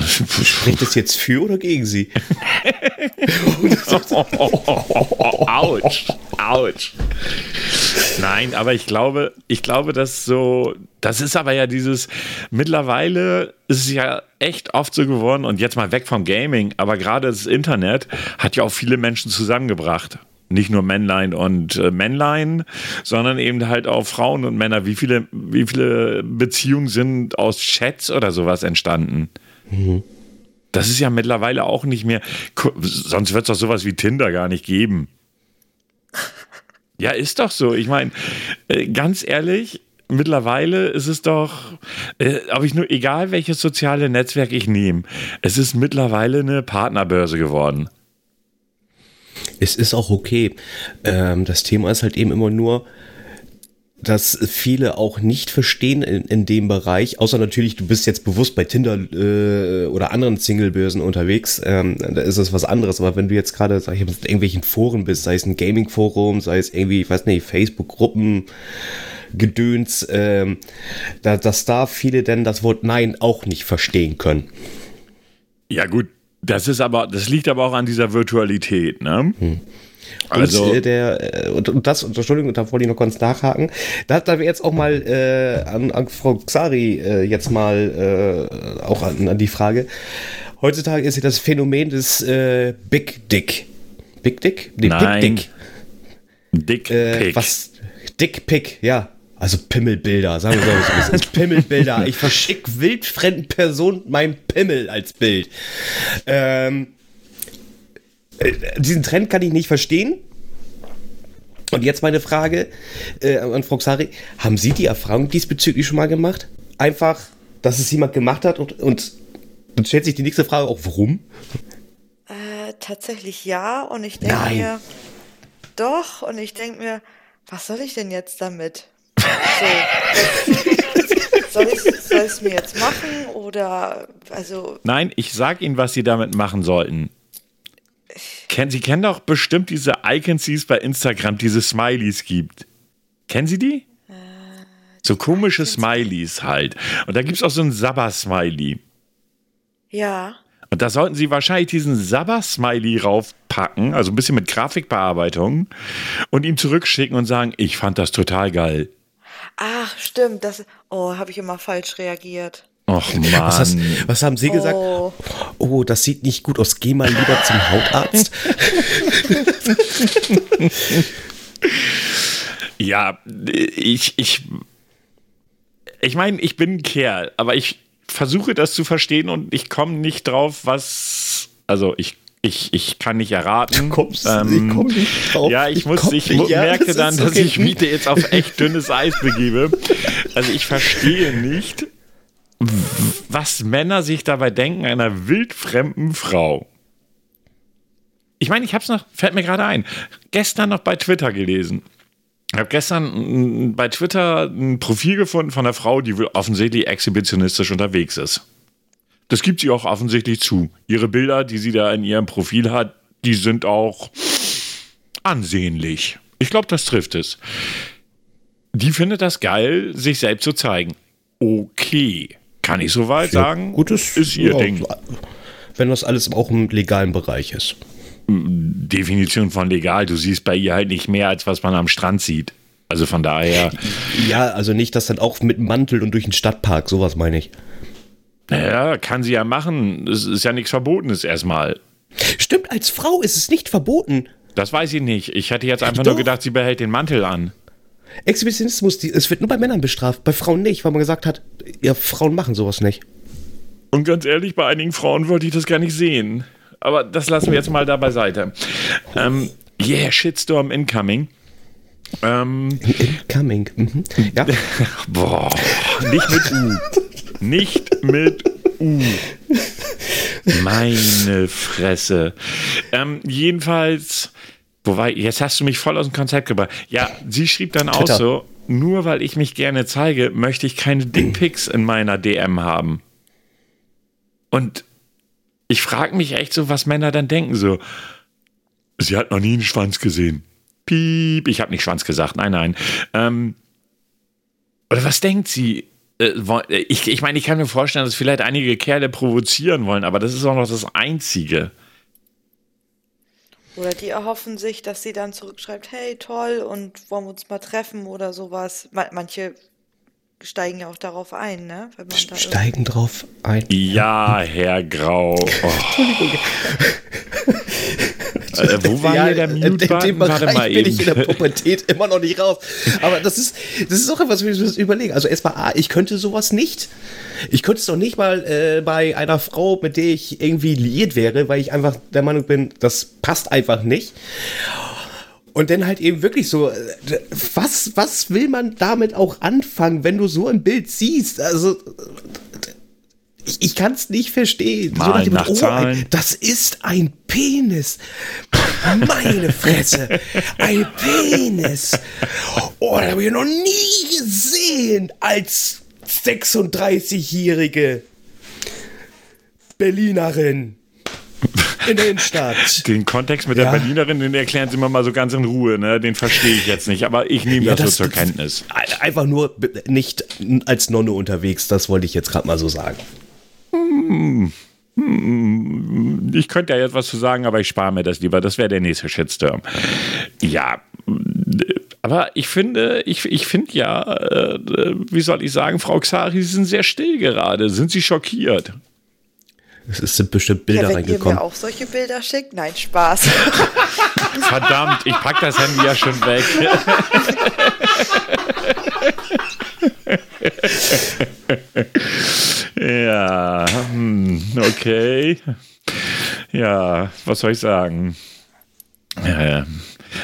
Spricht das jetzt für oder gegen sie? Autsch. Autsch. Nein, aber ich glaube, ich glaube, dass so, das ist aber ja dieses, mittlerweile ist es ja echt oft so geworden und jetzt mal weg vom Gaming, aber gerade das Internet hat ja auch viele Menschen zusammengebracht nicht nur Männlein und äh, Männlein, sondern eben halt auch Frauen und Männer. Wie viele, wie viele Beziehungen sind aus Chats oder sowas entstanden? Mhm. Das ist ja mittlerweile auch nicht mehr. Sonst wird es doch sowas wie Tinder gar nicht geben. Ja, ist doch so. Ich meine, äh, ganz ehrlich, mittlerweile ist es doch, äh, ob ich nur, egal welches soziale Netzwerk ich nehme, es ist mittlerweile eine Partnerbörse geworden. Es ist auch okay. Ähm, das Thema ist halt eben immer nur, dass viele auch nicht verstehen in, in dem Bereich, außer natürlich, du bist jetzt bewusst bei Tinder äh, oder anderen Singlebörsen unterwegs, ähm, da ist es was anderes. Aber wenn du jetzt gerade, sag ich mal, in irgendwelchen Foren bist, sei es ein Gaming-Forum, sei es irgendwie, ich weiß nicht, Facebook-Gruppen, Gedöns, ähm, da, dass da viele denn das Wort Nein auch nicht verstehen können. Ja, gut, das ist aber, das liegt aber auch an dieser Virtualität, ne? Hm. Also und, äh, der, äh, und, und, das, Entschuldigung, da wollte ich noch kurz nachhaken. Da, da wir jetzt auch mal äh, an, an Frau Xari äh, jetzt mal äh, auch an, an, die Frage. Heutzutage ist ja das Phänomen des äh, Big Dick. Big Dick? Nee, Nein. Big Dick. Dick Pick. Was? Dick Pick, ja. Also Pimmelbilder, sagen wir so, es ist Pimmelbilder. Ich verschicke wildfremden Personen mein Pimmel als Bild. Ähm, äh, diesen Trend kann ich nicht verstehen. Und jetzt meine Frage äh, an Frau Xari. Haben Sie die Erfahrung diesbezüglich schon mal gemacht? Einfach, dass es jemand gemacht hat und, und dann stellt sich die nächste Frage auch, warum? Äh, tatsächlich ja. Und ich denke mir, doch. Und ich denke mir, was soll ich denn jetzt damit? So. soll ich es mir jetzt machen oder also. Nein, ich sag Ihnen, was Sie damit machen sollten. Sie kennen doch bestimmt diese Icons, die es bei Instagram, diese Smileys gibt. Kennen Sie die? Äh, so komische Smileys halt. Und da gibt es auch so ein Sabber-Smiley. Ja. Und da sollten Sie wahrscheinlich diesen Sabber-Smiley raufpacken, also ein bisschen mit Grafikbearbeitung, und ihm zurückschicken und sagen, ich fand das total geil. Ach, stimmt. Das, oh, habe ich immer falsch reagiert. Och Mann. Was, hast, was haben Sie gesagt? Oh. oh. das sieht nicht gut aus. Geh mal lieber zum Hautarzt. ja, ich, ich, ich meine, ich bin ein Kerl, aber ich versuche das zu verstehen und ich komme nicht drauf, was, also ich ich, ich kann nicht erraten. Du kommst, ähm, ich komm nicht drauf. Ja, ich, ich muss, ich nicht, ja, merke das dann, dass okay. ich mich jetzt auf echt dünnes Eis begebe. Also ich verstehe nicht, was Männer sich dabei denken, einer wildfremden Frau. Ich meine, ich habe es noch, fällt mir gerade ein, gestern noch bei Twitter gelesen. Ich habe gestern bei Twitter ein Profil gefunden von einer Frau, die offensichtlich exhibitionistisch unterwegs ist. Das gibt sie auch offensichtlich zu. Ihre Bilder, die sie da in ihrem Profil hat, die sind auch ansehnlich. Ich glaube, das trifft es. Die findet das geil, sich selbst zu zeigen. Okay, kann ich soweit sagen. Gutes ist ihr ja, Ding. Wenn das alles auch im legalen Bereich ist. Definition von legal. Du siehst bei ihr halt nicht mehr, als was man am Strand sieht. Also von daher. Ja, also nicht, dass dann auch mit Mantel und durch den Stadtpark, sowas meine ich. Naja, kann sie ja machen. Es ist ja nichts Verbotenes erstmal. Stimmt, als Frau ist es nicht verboten. Das weiß ich nicht. Ich hätte jetzt einfach Doch. nur gedacht, sie behält den Mantel an. Exhibitionismus, es wird nur bei Männern bestraft, bei Frauen nicht, weil man gesagt hat, ja, Frauen machen sowas nicht. Und ganz ehrlich, bei einigen Frauen wollte ich das gar nicht sehen. Aber das lassen wir jetzt mal da beiseite. Ähm, yeah, Shitstorm incoming. Ähm, incoming. Mhm. Ja. Boah, nicht mit U. Nicht mit U. Meine Fresse. Ähm, jedenfalls, wobei, jetzt hast du mich voll aus dem Konzept gebracht. Ja, sie schrieb dann auch so, nur weil ich mich gerne zeige, möchte ich keine Dickpics in meiner DM haben. Und ich frage mich echt so, was Männer dann denken. So, sie hat noch nie einen Schwanz gesehen. Piep, ich habe nicht Schwanz gesagt, nein, nein. Ähm, oder was denkt sie? äh, ich, ich meine, ich kann mir vorstellen, dass vielleicht einige Kerle provozieren wollen, aber das ist auch noch das Einzige. Oder die erhoffen sich, dass sie dann zurückschreibt, hey, toll, und wollen wir uns mal treffen oder sowas. Manche steigen ja auch darauf ein, ne? steigen drauf ein. Ja, Herr Grau. Oh. Entschuldigung. Äh, wo war ja, hier der Mute-Button? Dem Warte mal bin eben. ich in der Pubertät immer noch nicht raus. Aber das ist, das ist auch etwas, was ich überlege. Also erstmal, ah, ich könnte sowas nicht. Ich könnte es doch nicht mal äh, bei einer Frau, mit der ich irgendwie liiert wäre, weil ich einfach der Meinung bin, das passt einfach nicht. Und dann halt eben wirklich so, äh, was, was will man damit auch anfangen, wenn du so ein Bild siehst? Also, ich, ich kann es nicht verstehen. Mal so nach oh, ein, das ist ein Penis. Meine Fresse. Ein Penis. Oh, das habe ich noch nie gesehen als 36-jährige Berlinerin in der Innenstadt. Den Kontext mit ja. der Berlinerin, den erklären Sie mir mal so ganz in Ruhe, ne? Den verstehe ich jetzt nicht, aber ich nehme ja, das, das, so zur Kenntnis. Einfach nur nicht als Nonne unterwegs, das wollte ich jetzt gerade mal so sagen. Hm. hm. Ich könnte ja jetzt was zu sagen, aber ich spare mir das lieber. Das wäre der nächste Shitstorm. Ja, aber ich finde, ich, ich finde ja, äh, wie soll ich sagen, Frau Xari, Sie sind sehr still gerade. Sind Sie schockiert? Es sind bestimmt Bilder ja, wenn reingekommen. Ihr mir auch solche Bilder schickt? Nein, Spaß. Verdammt, ich pack das Handy ja schon weg. ja, hm, okay. Ja, was soll ich sagen? Äh,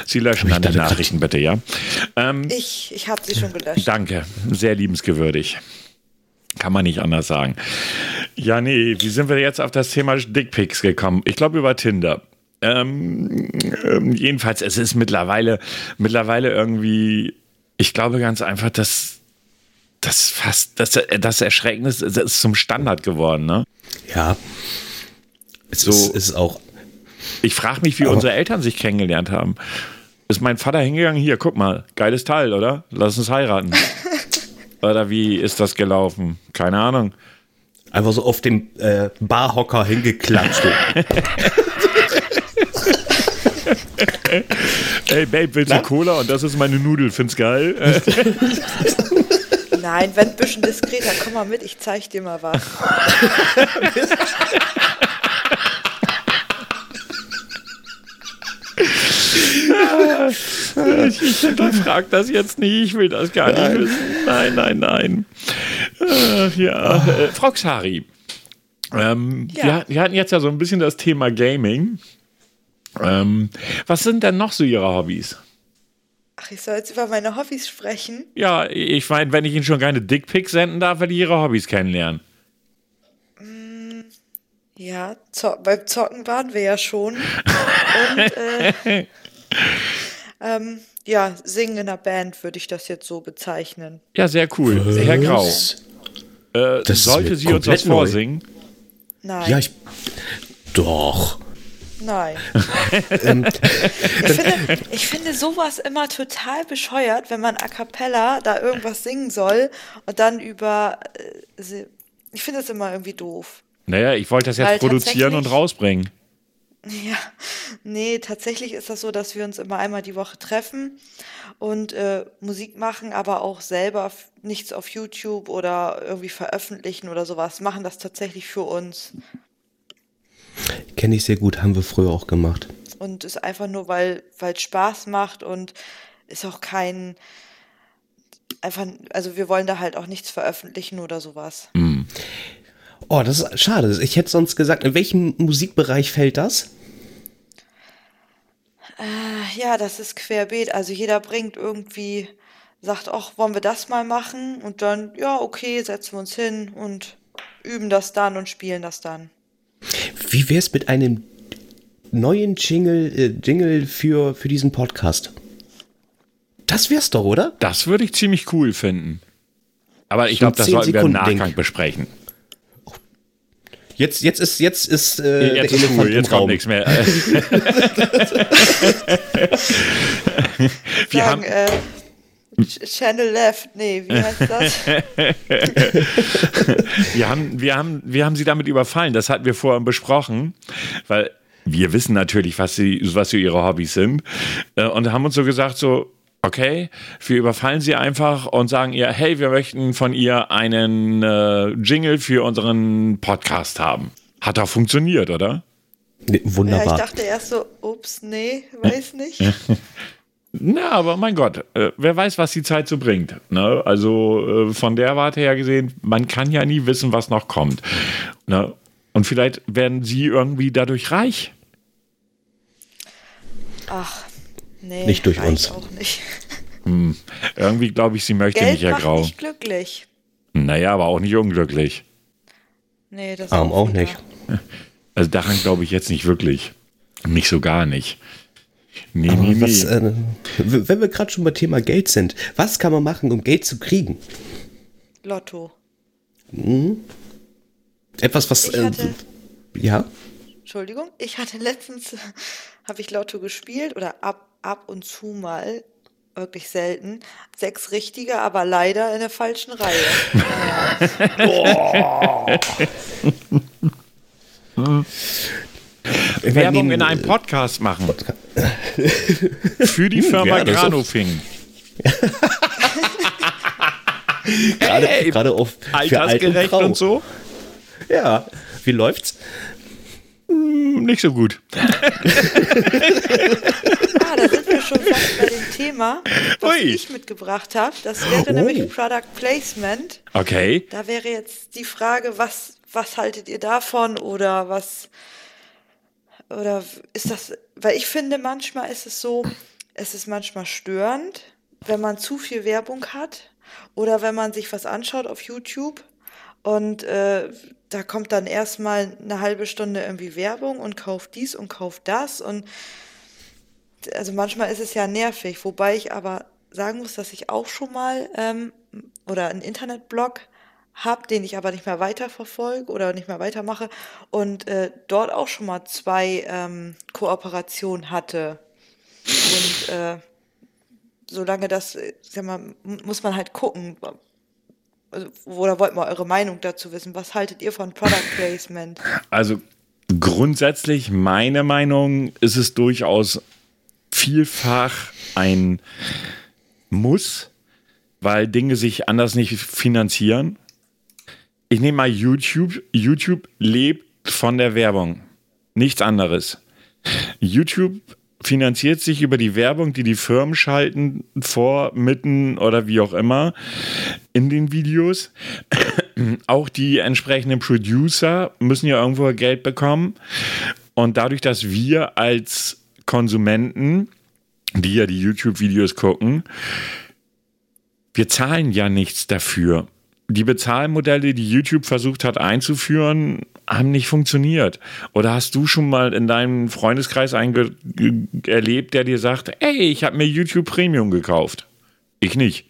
Sie löschen dann die Nachrichten bitte, ja? Ähm, ich ich habe sie schon gelöscht. Danke, sehr liebensgewürdig. Kann man nicht anders sagen. Ja, nee, wie sind wir jetzt auf das Thema Dickpics gekommen? Ich glaube über Tinder. Ähm, ähm, jedenfalls, es ist mittlerweile, mittlerweile irgendwie, ich glaube ganz einfach, dass das fast, das, das Erschrecknis ist, ist zum Standard geworden, ne? Ja. Es so, ist, ist auch. Ich frage mich, wie unsere Eltern sich kennengelernt haben. Ist mein Vater hingegangen? Hier, guck mal, geiles Teil, oder? Lass uns heiraten. oder wie ist das gelaufen? Keine Ahnung. Einfach so auf dem äh, Barhocker hingeklatscht. Ey, Babe, willst du Cola? Und das ist meine Nudel, find's geil. Nein, wenn ein bisschen diskreter, komm mal mit, ich zeig dir mal was. ich, ich hinterfrage das jetzt nicht, ich will das gar nicht wissen. Nein, nein, nein. Äh, ja, äh, Frau Xari, ähm, ja. wir, wir, hatten jetzt ja so ein bisschen das Thema Gaming. Ähm, was sind denn noch so Ihre Hobbys? Ach, ich soll jetzt über meine Hobbys sprechen? Ja, ich meine, wenn ich Ihnen schon keine Dickpics senden darf, werde ich Ihre Hobbys kennenlernen. Mm, ja, zo beim Zocken waren wir ja schon. Und, äh, ähm, ja, singen in einer Band würde ich das jetzt so bezeichnen. Ja, sehr cool. Was? Herr Grau. Äh, sollte sie uns was vorsingen? Nein. Ja, ich. Doch. Nein. Ähm, ich, finde, ich finde sowas immer total bescheuert, wenn man a cappella da irgendwas singen soll und dann über. Äh, ich finde das immer irgendwie doof. Naja, ich wollte das jetzt Weil produzieren und rausbringen. Ja, nee, tatsächlich ist das so, dass wir uns immer einmal die Woche treffen und äh, Musik machen, aber auch selber nichts auf YouTube oder irgendwie veröffentlichen oder sowas, machen das tatsächlich für uns. Kenne ich sehr gut, haben wir früher auch gemacht. Und ist einfach nur, weil es Spaß macht und ist auch kein, einfach, also wir wollen da halt auch nichts veröffentlichen oder sowas. Mm. Oh, das ist schade. Ich hätte sonst gesagt, in welchem Musikbereich fällt das? Äh, ja, das ist querbeet. Also jeder bringt irgendwie, sagt, ach, wollen wir das mal machen? Und dann, ja, okay, setzen wir uns hin und üben das dann und spielen das dann. Wie wäre es mit einem neuen Jingle, äh, Jingle für, für diesen Podcast? Das wär's doch, oder? Das würde ich ziemlich cool finden. Aber ich glaube, das sollten wir im Nachgang Ding. besprechen. Jetzt, jetzt ist, jetzt ist, äh, jetzt ist cool, jetzt kommt nichts mehr. wir sagen, haben, äh, Channel Left, nee, wie heißt das? wir, haben, wir, haben, wir haben sie damit überfallen, das hatten wir vorhin besprochen, weil wir wissen natürlich, was, sie, was so ihre Hobbys sind äh, und haben uns so gesagt, so, okay, wir überfallen sie einfach und sagen ihr, hey, wir möchten von ihr einen äh, Jingle für unseren Podcast haben. Hat auch funktioniert, oder? Nee, wunderbar. Ja, ich dachte erst so, ups, nee, weiß nicht. Na, aber mein Gott, äh, wer weiß, was die Zeit so bringt. Ne? Also äh, von der Warte her gesehen, man kann ja nie wissen, was noch kommt. Ne? Und vielleicht werden sie irgendwie dadurch reich. Ach, nee. Nicht durch uns. Auch nicht. Hm. Irgendwie glaube ich, sie möchte Geld nicht, Herr macht Grau. nicht glücklich. Naja, aber auch nicht unglücklich. Nee, das Arm auch wieder. nicht. Also daran glaube ich jetzt nicht wirklich. Nicht so gar nicht. Nee, Aber nee, nee. was, äh, wenn wir gerade schon beim Thema Geld sind, was kann man machen, um Geld zu kriegen? Lotto. Etwas, was. Ich Äh, hatte- ja? Entschuldigung, ich hatte letztens, habe ich Lotto gespielt oder ab, ab und zu mal, wirklich selten, sechs richtige, aber leider in der falschen Reihe. Naja, Werbung in einem Podcast machen. Für die Firma ja, Granofing. Gerade Hey, gerade auf und Altersgerecht grau. und so? Ja. Wie läuft's? Hm, Nicht so gut. ah, da sind wir schon fast bei dem Thema, was Ui. ich mitgebracht habe. Das wäre Oh. nämlich Product Placement. Okay. Da wäre jetzt die Frage, was, was haltet ihr davon oder was oder ist das, weil ich finde, manchmal ist es so, es ist manchmal störend, wenn man zu viel Werbung hat oder wenn man sich was anschaut auf YouTube und äh, da kommt dann erstmal eine halbe Stunde irgendwie Werbung und kauft dies und kauft das und also manchmal ist es ja nervig, wobei ich aber sagen muss, dass ich auch schon mal ähm, oder einen Internetblog habe, den ich aber nicht mehr weiterverfolge oder nicht mehr weitermache und äh, dort auch schon mal zwei ähm, Kooperationen hatte. Und äh, solange das, äh, sag mal, muss man halt gucken. Also, oder wollt mal eure Meinung dazu wissen? Was haltet ihr von Product Placement? Also grundsätzlich, meine Meinung, ist es durchaus vielfach ein Muss, weil Dinge sich anders nicht finanzieren. Ich nehme mal YouTube. YouTube lebt von der Werbung. Nichts anderes. YouTube finanziert sich über die Werbung, die die Firmen schalten, vor, mitten oder wie auch immer in den Videos. Auch die entsprechenden Producer müssen ja irgendwo Geld bekommen. Und dadurch, dass wir als Konsumenten, die ja die YouTube-Videos gucken, wir zahlen ja nichts dafür. Die Bezahlmodelle, die YouTube versucht hat einzuführen, haben nicht funktioniert. Oder hast du schon mal in deinem Freundeskreis einen erlebt, der dir sagt, ey, ich habe mir YouTube Premium gekauft? Ich nicht.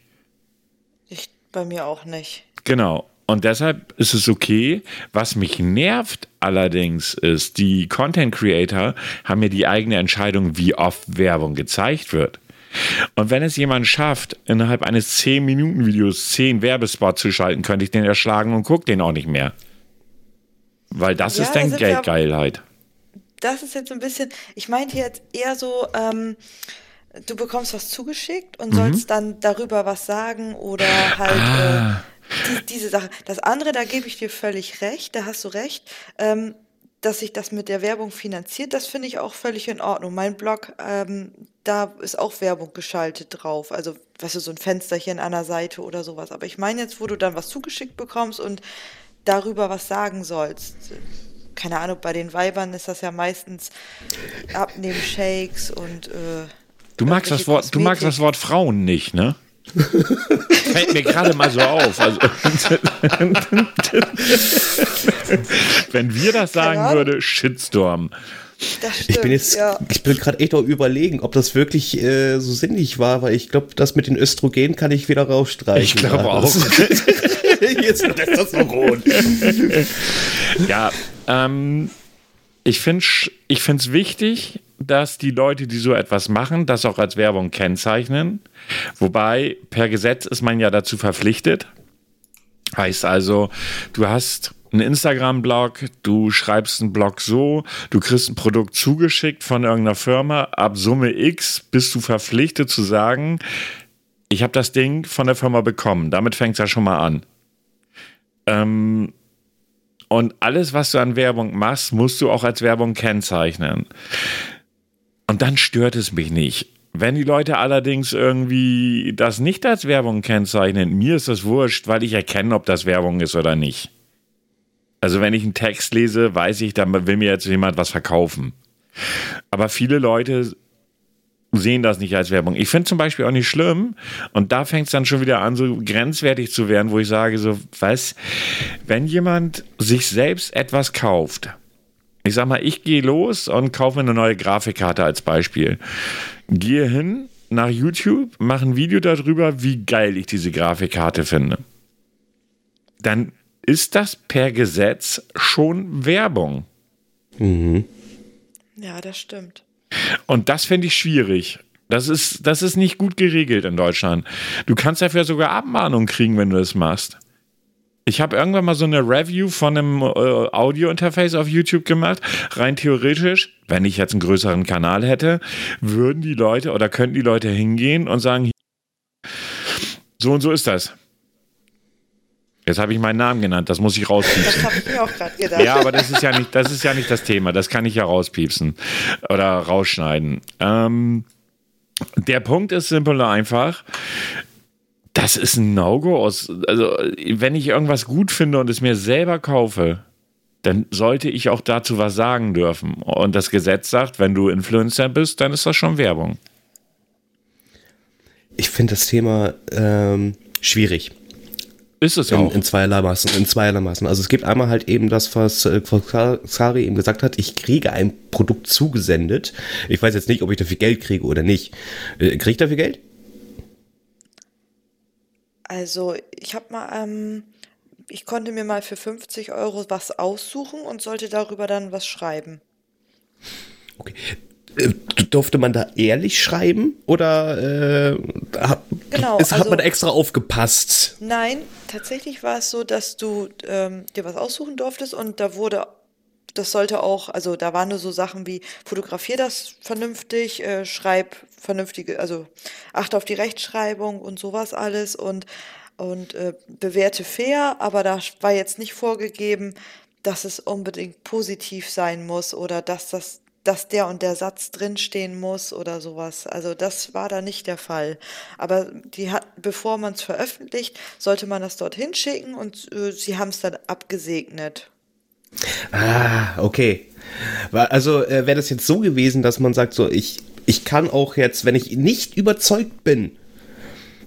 Ich bei mir auch nicht. Genau. Und deshalb ist es okay. Was mich nervt allerdings ist, die Content Creator haben ja die eigene Entscheidung, wie oft Werbung gezeigt wird. Und wenn es jemand schafft, innerhalb eines 10-Minuten-Videos 10 Werbespots zu schalten, könnte ich den erschlagen und gucke den auch nicht mehr. Weil das Ja, ist da dann Geldgeilheit. Das ist jetzt ein bisschen, ich meinte jetzt eher so, ähm, du bekommst was zugeschickt und sollst dann darüber was sagen oder halt Ah. äh, die, diese Sache. Das andere, da gebe ich dir völlig recht, da hast du recht, ähm, dass sich das mit der Werbung finanziert, das finde ich auch völlig in Ordnung. Mein Blog, ähm, da ist auch Werbung geschaltet drauf. Also, weißt du, so ein Fensterchen an der Seite oder sowas. Aber ich meine jetzt, wo du dann was zugeschickt bekommst und darüber was sagen sollst. Keine Ahnung, bei den Weibern ist das ja meistens Abnehmen Shakes und äh, Du magst, das Wort, du magst das. Wort Frauen nicht, ne? Fällt mir gerade mal so auf. Also, wenn wir das Keine sagen Ahnung. würde, Shitstorm. Stimmt, Ich bin jetzt, ja. ich bin gerade echt auch überlegen, ob das wirklich äh, so sinnig war, weil ich glaube, das mit den Östrogen kann ich wieder rausstreichen. Ich glaube Ja, auch. jetzt lässt das so rot. Ja, ähm, ich finde es ich find's wichtig, dass die Leute, die so etwas machen, das auch als Werbung kennzeichnen. Wobei per Gesetz ist man ja dazu verpflichtet. Heißt also, du hast einen Instagram-Blog, du schreibst einen Blog so, du kriegst ein Produkt zugeschickt von irgendeiner Firma, ab Summe X bist du verpflichtet zu sagen, ich habe das Ding von der Firma bekommen. Damit fängt es ja schon mal an. Ähm, und alles, was du an Werbung machst, musst du auch als Werbung kennzeichnen. Und dann stört es mich nicht. Wenn die Leute allerdings irgendwie das nicht als Werbung kennzeichnen, mir ist das wurscht, weil ich erkenne, ob das Werbung ist oder nicht. Also wenn ich einen Text lese, weiß ich, da will mir jetzt jemand was verkaufen. Aber viele Leute sehen das nicht als Werbung. Ich finde zum Beispiel auch nicht schlimm, und da fängt es dann schon wieder an, so grenzwertig zu werden, wo ich sage, so, was, wenn jemand sich selbst etwas kauft, ich sag mal, ich gehe los und kaufe mir eine neue Grafikkarte als Beispiel. Gehe hin nach YouTube, mache ein Video darüber, wie geil ich diese Grafikkarte finde. Dann ist das per Gesetz schon Werbung. Mhm. Ja, das stimmt. Und das finde ich schwierig. Das ist, das ist nicht gut geregelt in Deutschland. Du kannst dafür sogar Abmahnung kriegen, wenn du das machst. Ich habe irgendwann mal so eine Review von einem äh, Audio-Interface auf YouTube gemacht. Rein theoretisch, wenn ich jetzt einen größeren Kanal hätte, würden die Leute oder könnten die Leute hingehen und sagen, so und so ist das. Jetzt habe ich meinen Namen genannt, das muss ich rauspiepsen. Das habe ich mir auch gerade gedacht. Ja, aber das ist ja nicht, das ist ja nicht das Thema. Das kann ich ja rauspiepsen oder rausschneiden. Ähm, der Punkt ist simpel und einfach. Das ist ein No-Go. Also, wenn ich irgendwas gut finde und es mir selber kaufe, dann sollte ich auch dazu was sagen dürfen. Und das Gesetz sagt, wenn du Influencer bist, dann ist das schon Werbung. Ich finde das Thema ähm, schwierig. Ist es in, auch. In zweierlei Maßen. In zweierlei Maßen. Also es gibt einmal halt eben das, was äh, Sari eben gesagt hat, ich kriege ein Produkt zugesendet. Ich weiß jetzt nicht, ob ich dafür Geld kriege oder nicht. Äh, kriege ich dafür Geld? Also ich habe mal, ähm, ich konnte mir mal für 50 Euro was aussuchen und sollte darüber dann was schreiben. Okay. Äh, durfte man da ehrlich schreiben oder äh, hat, genau, ist, hat also, man extra aufgepasst? Nein, tatsächlich war es so, dass du ähm, dir was aussuchen durftest und da wurde, das sollte auch, also da waren nur so Sachen wie fotografier das vernünftig, äh, schreib vernünftige, also achte auf die Rechtschreibung und sowas alles und und äh, bewerte fair, aber da war jetzt nicht vorgegeben, dass es unbedingt positiv sein muss oder dass das dass der und der Satz drinstehen muss oder sowas. Also das war da nicht der Fall. Aber die hat, bevor man es veröffentlicht, sollte man das dorthin schicken und äh, sie haben es dann abgesegnet. Ah, okay. Also äh, wäre das jetzt so gewesen, dass man sagt, so ich, ich kann auch jetzt, wenn ich nicht überzeugt bin,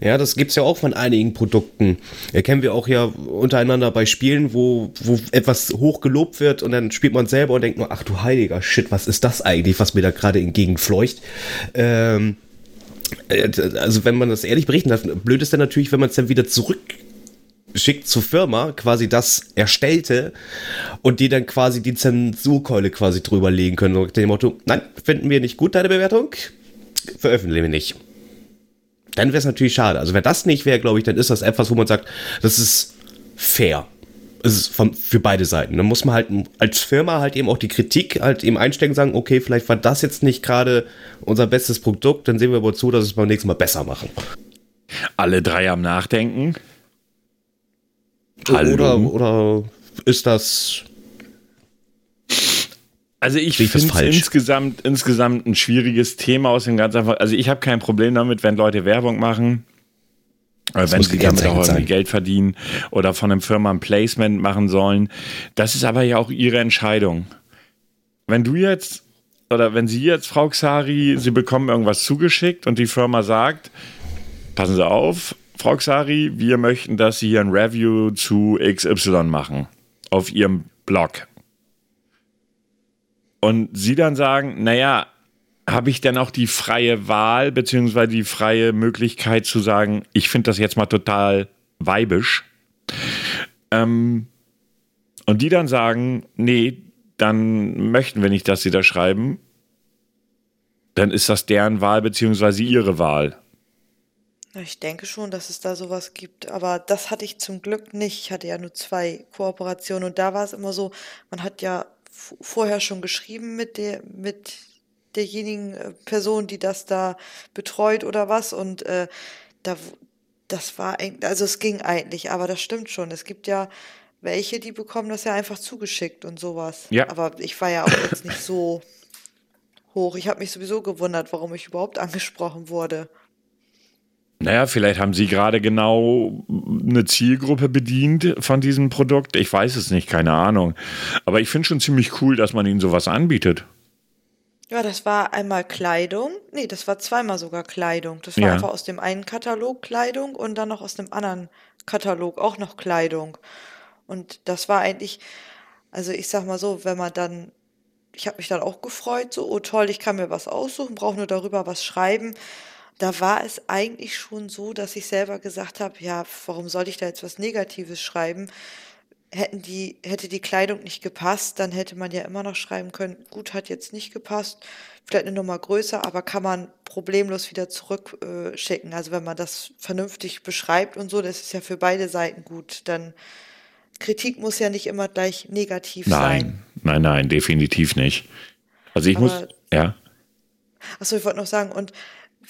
ja, das gibt's ja auch von einigen Produkten. Erkennen wir auch ja untereinander bei Spielen, wo, wo etwas hoch gelobt wird und dann spielt man selber und denkt nur, ach du heiliger Shit, was ist das eigentlich, was mir da gerade entgegenfleucht? Ähm, äh, also wenn man das ehrlich berichten darf, blöd ist dann natürlich, wenn man es dann wieder zurück schickt zur Firma quasi das erstellte und die dann quasi die Zensurkeule quasi drüber legen können und dem Motto, nein, finden wir nicht gut, deine Bewertung, veröffentlichen wir nicht dann wäre es natürlich schade. Also wenn das nicht wäre, glaube ich, dann ist das etwas, wo man sagt, das ist fair. Es ist von, für beide Seiten. Dann muss man halt als Firma halt eben auch die Kritik halt eben einstecken, sagen, okay, vielleicht war das jetzt nicht gerade unser bestes Produkt, dann sehen wir aber zu, dass wir es beim nächsten Mal besser machen. Alle drei am Nachdenken. Oder, oder ist das also ich finde es insgesamt, insgesamt ein schwieriges Thema aus dem ganz einfach. Also ich habe kein Problem damit, wenn Leute Werbung machen. Oder wenn sie damit auch irgendwie Geld verdienen oder von einem Firma ein Placement machen sollen. Das ist aber ja auch ihre Entscheidung. Wenn du jetzt oder wenn Sie jetzt, Frau Xari, Sie bekommen irgendwas zugeschickt und die Firma sagt, passen Sie auf, Frau Xari, wir möchten, dass Sie hier ein Review zu XY machen auf Ihrem Blog und sie dann sagen, naja, habe ich denn auch die freie Wahl, beziehungsweise die freie Möglichkeit zu sagen, ich finde das jetzt mal total weibisch. Ähm, und die dann sagen, nee, dann möchten wir nicht, dass sie da schreiben. dann ist das deren Wahl beziehungsweise ihre Wahl. Ich denke schon, dass es da sowas gibt, aber das hatte ich zum Glück nicht. Ich hatte ja nur zwei Kooperationen und da war es immer so, man hat ja vorher schon geschrieben mit der, mit derjenigen äh, Person, die das da betreut oder was und äh, da, das war eigentlich, also es ging eigentlich, aber das stimmt schon. Es gibt ja welche, die bekommen das ja einfach zugeschickt und sowas. Ja. Aber ich war ja auch jetzt nicht so hoch. Ich habe mich sowieso gewundert, warum ich überhaupt angesprochen wurde. Naja, vielleicht haben Sie gerade genau eine Zielgruppe bedient von diesem Produkt. Ich weiß es nicht, keine Ahnung. Aber ich finde schon ziemlich cool, dass man Ihnen sowas anbietet. Ja, das war einmal Kleidung. Nee, das war zweimal sogar Kleidung. Das war Ja. einfach aus dem einen Katalog Kleidung und dann noch aus dem anderen Katalog auch noch Kleidung. Und das war eigentlich, also ich sag mal so, wenn man dann, ich habe mich dann auch gefreut, so, oh toll, ich kann mir was aussuchen, brauche nur darüber was schreiben. Da war es eigentlich schon so, dass ich selber gesagt habe, ja, warum soll ich da jetzt was Negatives schreiben? Hätten die, hätte die Kleidung nicht gepasst, dann hätte man ja immer noch schreiben können, gut, hat jetzt nicht gepasst, vielleicht eine Nummer größer, aber kann man problemlos wieder zurückschicken. Äh, also wenn man das vernünftig beschreibt und so, das ist ja für beide Seiten gut. Dann Kritik muss ja nicht immer gleich negativ sein. Nein, nein, nein, definitiv nicht. Also ich Aber- muss, ja. Achso, ich wollte noch sagen, und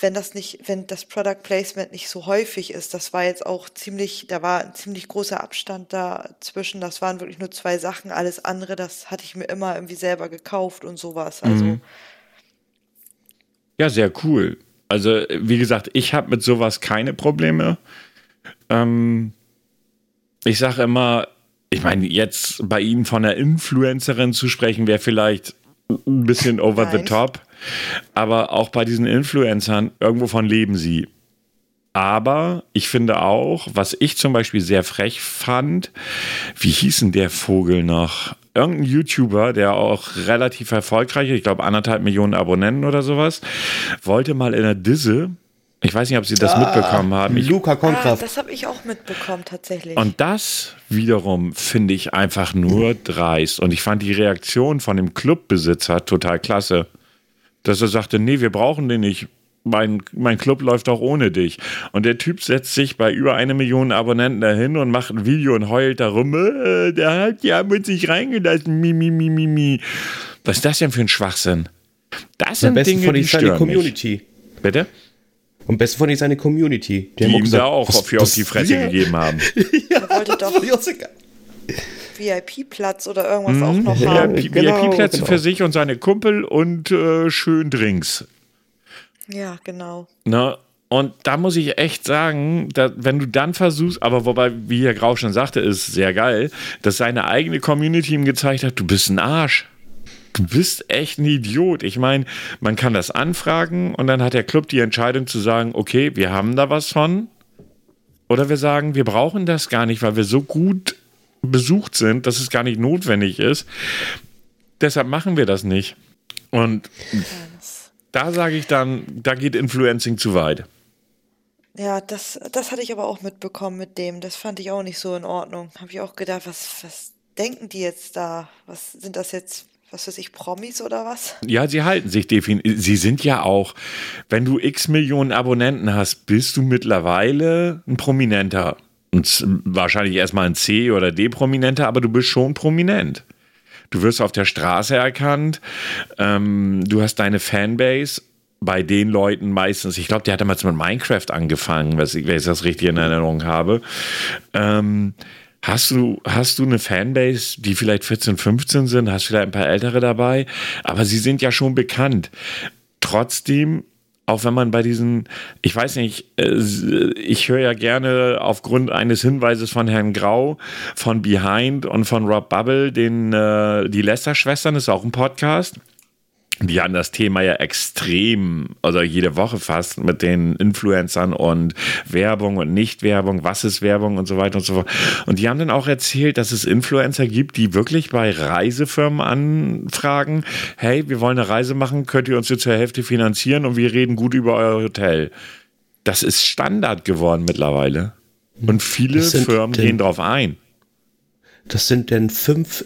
wenn das nicht, wenn das Product Placement nicht so häufig ist, das war jetzt auch ziemlich, da war ein ziemlich großer Abstand dazwischen. Das waren wirklich nur zwei Sachen. Alles andere, das hatte ich mir immer irgendwie selber gekauft und sowas. Also, Mhm. Ja, sehr cool. Also, wie gesagt, ich habe mit sowas keine Probleme. Ähm, ich sage immer, ich meine, jetzt bei Ihnen von einer Influencerin zu sprechen, wäre vielleicht ein bisschen over the Nein. top. Aber auch bei diesen Influencern, irgendwovon leben sie. Aber ich finde auch, was ich zum Beispiel sehr frech fand, wie hieß denn der Vogel noch? Irgendein YouTuber, der auch relativ erfolgreich ist, ich glaube anderthalb Millionen Abonnenten oder sowas, wollte mal in der Disse, ich weiß nicht, ob Sie das mitbekommen haben, ich Luca ah, Konkraft. das habe ich auch mitbekommen, tatsächlich. und das wiederum finde ich einfach nur dreist. Und ich fand die Reaktion von dem Clubbesitzer total klasse. Dass er sagte, nee, wir brauchen den nicht. Mein, mein Club läuft auch ohne dich. Und der Typ setzt sich bei über eine Million Abonnenten dahin und macht ein Video und heult darum, äh, der hat ja mit sich reingelassen, mi, mi, mi, mi, mi. Was ist das denn für ein Schwachsinn? Das Am sind besten Dinge, von die stören mich. Community. Bitte? Am besten von ihm seine Community. Die haben ihm gesagt, da auch was- für auf was- die Fresse Ja. gegeben haben. er wollte doch VIP-Platz oder irgendwas auch noch Ja, haben. Genau, VIP-Plätze genau. für sich und seine Kumpel und äh, schön Drinks. Ja, genau. Ne? Und da muss ich echt sagen, da, wenn du dann versuchst, aber wobei, wie Herr Grau schon sagte, ist sehr geil, dass seine eigene Community ihm gezeigt hat, du bist ein Arsch. Du bist echt ein Idiot. Ich meine, man kann das anfragen und dann hat der Club die Entscheidung zu sagen, okay, wir haben da was von. Oder wir sagen, wir brauchen das gar nicht, weil wir so gut besucht sind, dass es gar nicht notwendig ist. Deshalb machen wir das nicht. Und da sage ich dann, da geht Influencing zu weit. ja, das, das hatte ich aber auch mitbekommen mit dem. Das fand ich auch nicht so in Ordnung. Habe ich auch gedacht, was, was denken die jetzt da? Was sind das jetzt, was weiß ich, Promis oder was? Ja, sie halten sich definitiv. Sie sind ja auch, wenn du x Millionen Abonnenten hast, bist du mittlerweile ein Prominenter. Und z- wahrscheinlich erstmal ein C- oder D-Prominenter, aber du bist schon prominent. Du wirst auf der Straße erkannt, ähm, du hast deine Fanbase. Bei den Leuten meistens, ich glaube, der hat damals mit Minecraft angefangen, was ich, wenn ich das richtig in Erinnerung habe. Ähm, Hast du, hast du eine Fanbase, die vielleicht 14, 15 sind? Hast vielleicht ein paar ältere dabei? Aber sie sind ja schon bekannt. Trotzdem, auch wenn man bei diesen, ich weiß nicht, äh, ich höre ja gerne aufgrund eines Hinweises von Herrn Grau, von Behind und von Rob Bubble, den, äh, die Lester-Schwestern, ist auch ein Podcast. Die haben das Thema ja extrem, also jede Woche fast mit den Influencern und Werbung und Nicht-Werbung, was ist Werbung und so weiter und so fort. Und die haben dann auch erzählt, dass es Influencer gibt, die wirklich bei Reisefirmen anfragen, hey, wir wollen eine Reise machen, könnt ihr uns jetzt zur Hälfte finanzieren und wir reden gut über euer Hotel. Das ist Standard geworden mittlerweile. Und viele Was sind Firmen gehen drauf ein. Das sind denn fünf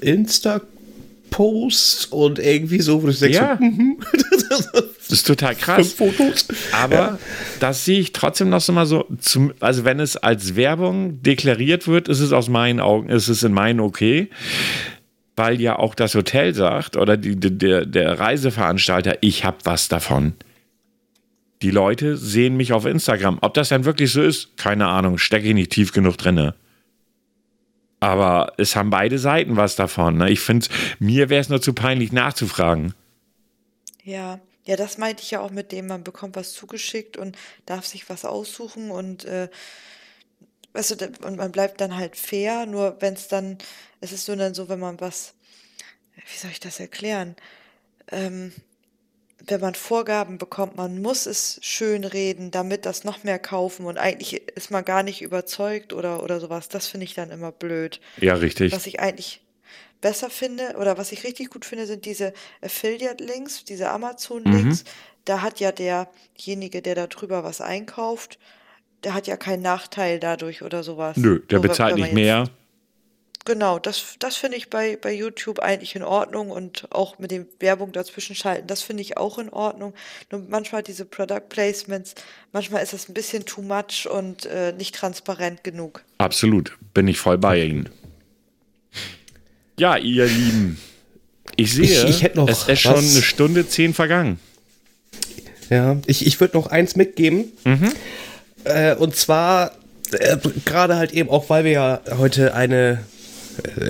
Insta-Posts und irgendwie so, wo du denkst, Ja. mhm. ist total krass. Fotos. Aber Ja. das sehe ich trotzdem noch so mal so, zum, also wenn es als Werbung deklariert wird, ist es aus meinen Augen, ist es in meinen okay. Weil ja auch das Hotel sagt oder die, der, der Reiseveranstalter, ich habe was davon. Die Leute sehen mich auf Instagram. Ob das dann wirklich so ist, keine Ahnung, stecke ich nicht tief genug drinne. Aber es haben beide Seiten was davon. Ne? Ich finde, mir wäre es nur zu peinlich nachzufragen. Ja, ja, das meinte ich ja auch mit dem, man bekommt was zugeschickt und darf sich was aussuchen und äh, weißt du, und man bleibt dann halt fair, nur wenn es dann, es ist nur dann so, wenn man was, wie soll ich das erklären? Ähm, wenn man Vorgaben bekommt, man muss es schön reden, damit das noch mehr kaufen und eigentlich ist man gar nicht überzeugt oder, oder sowas. Das finde ich dann immer blöd. Ja, richtig. Was ich eigentlich besser finde oder was ich richtig gut finde, sind diese Affiliate-Links, diese Amazon-Links. Da hat ja derjenige, der da drüber was einkauft, der hat ja keinen Nachteil dadurch oder sowas. Nö, der Nur bezahlt nicht mehr. Genau, das, das finde ich bei, bei YouTube eigentlich in Ordnung und auch mit dem Werbung dazwischen schalten, das finde ich auch in Ordnung. Nur manchmal diese Product Placements, manchmal ist das ein bisschen too much und äh, nicht transparent genug. Absolut, bin ich voll bei Ihnen. Ja, ihr Lieben, ich sehe, Ich- ich hätte noch es ist schon eine Stunde zehn vergangen. Ja, ich, ich würde noch eins mitgeben. Äh, und zwar, äh, gerade halt eben auch, weil wir ja heute eine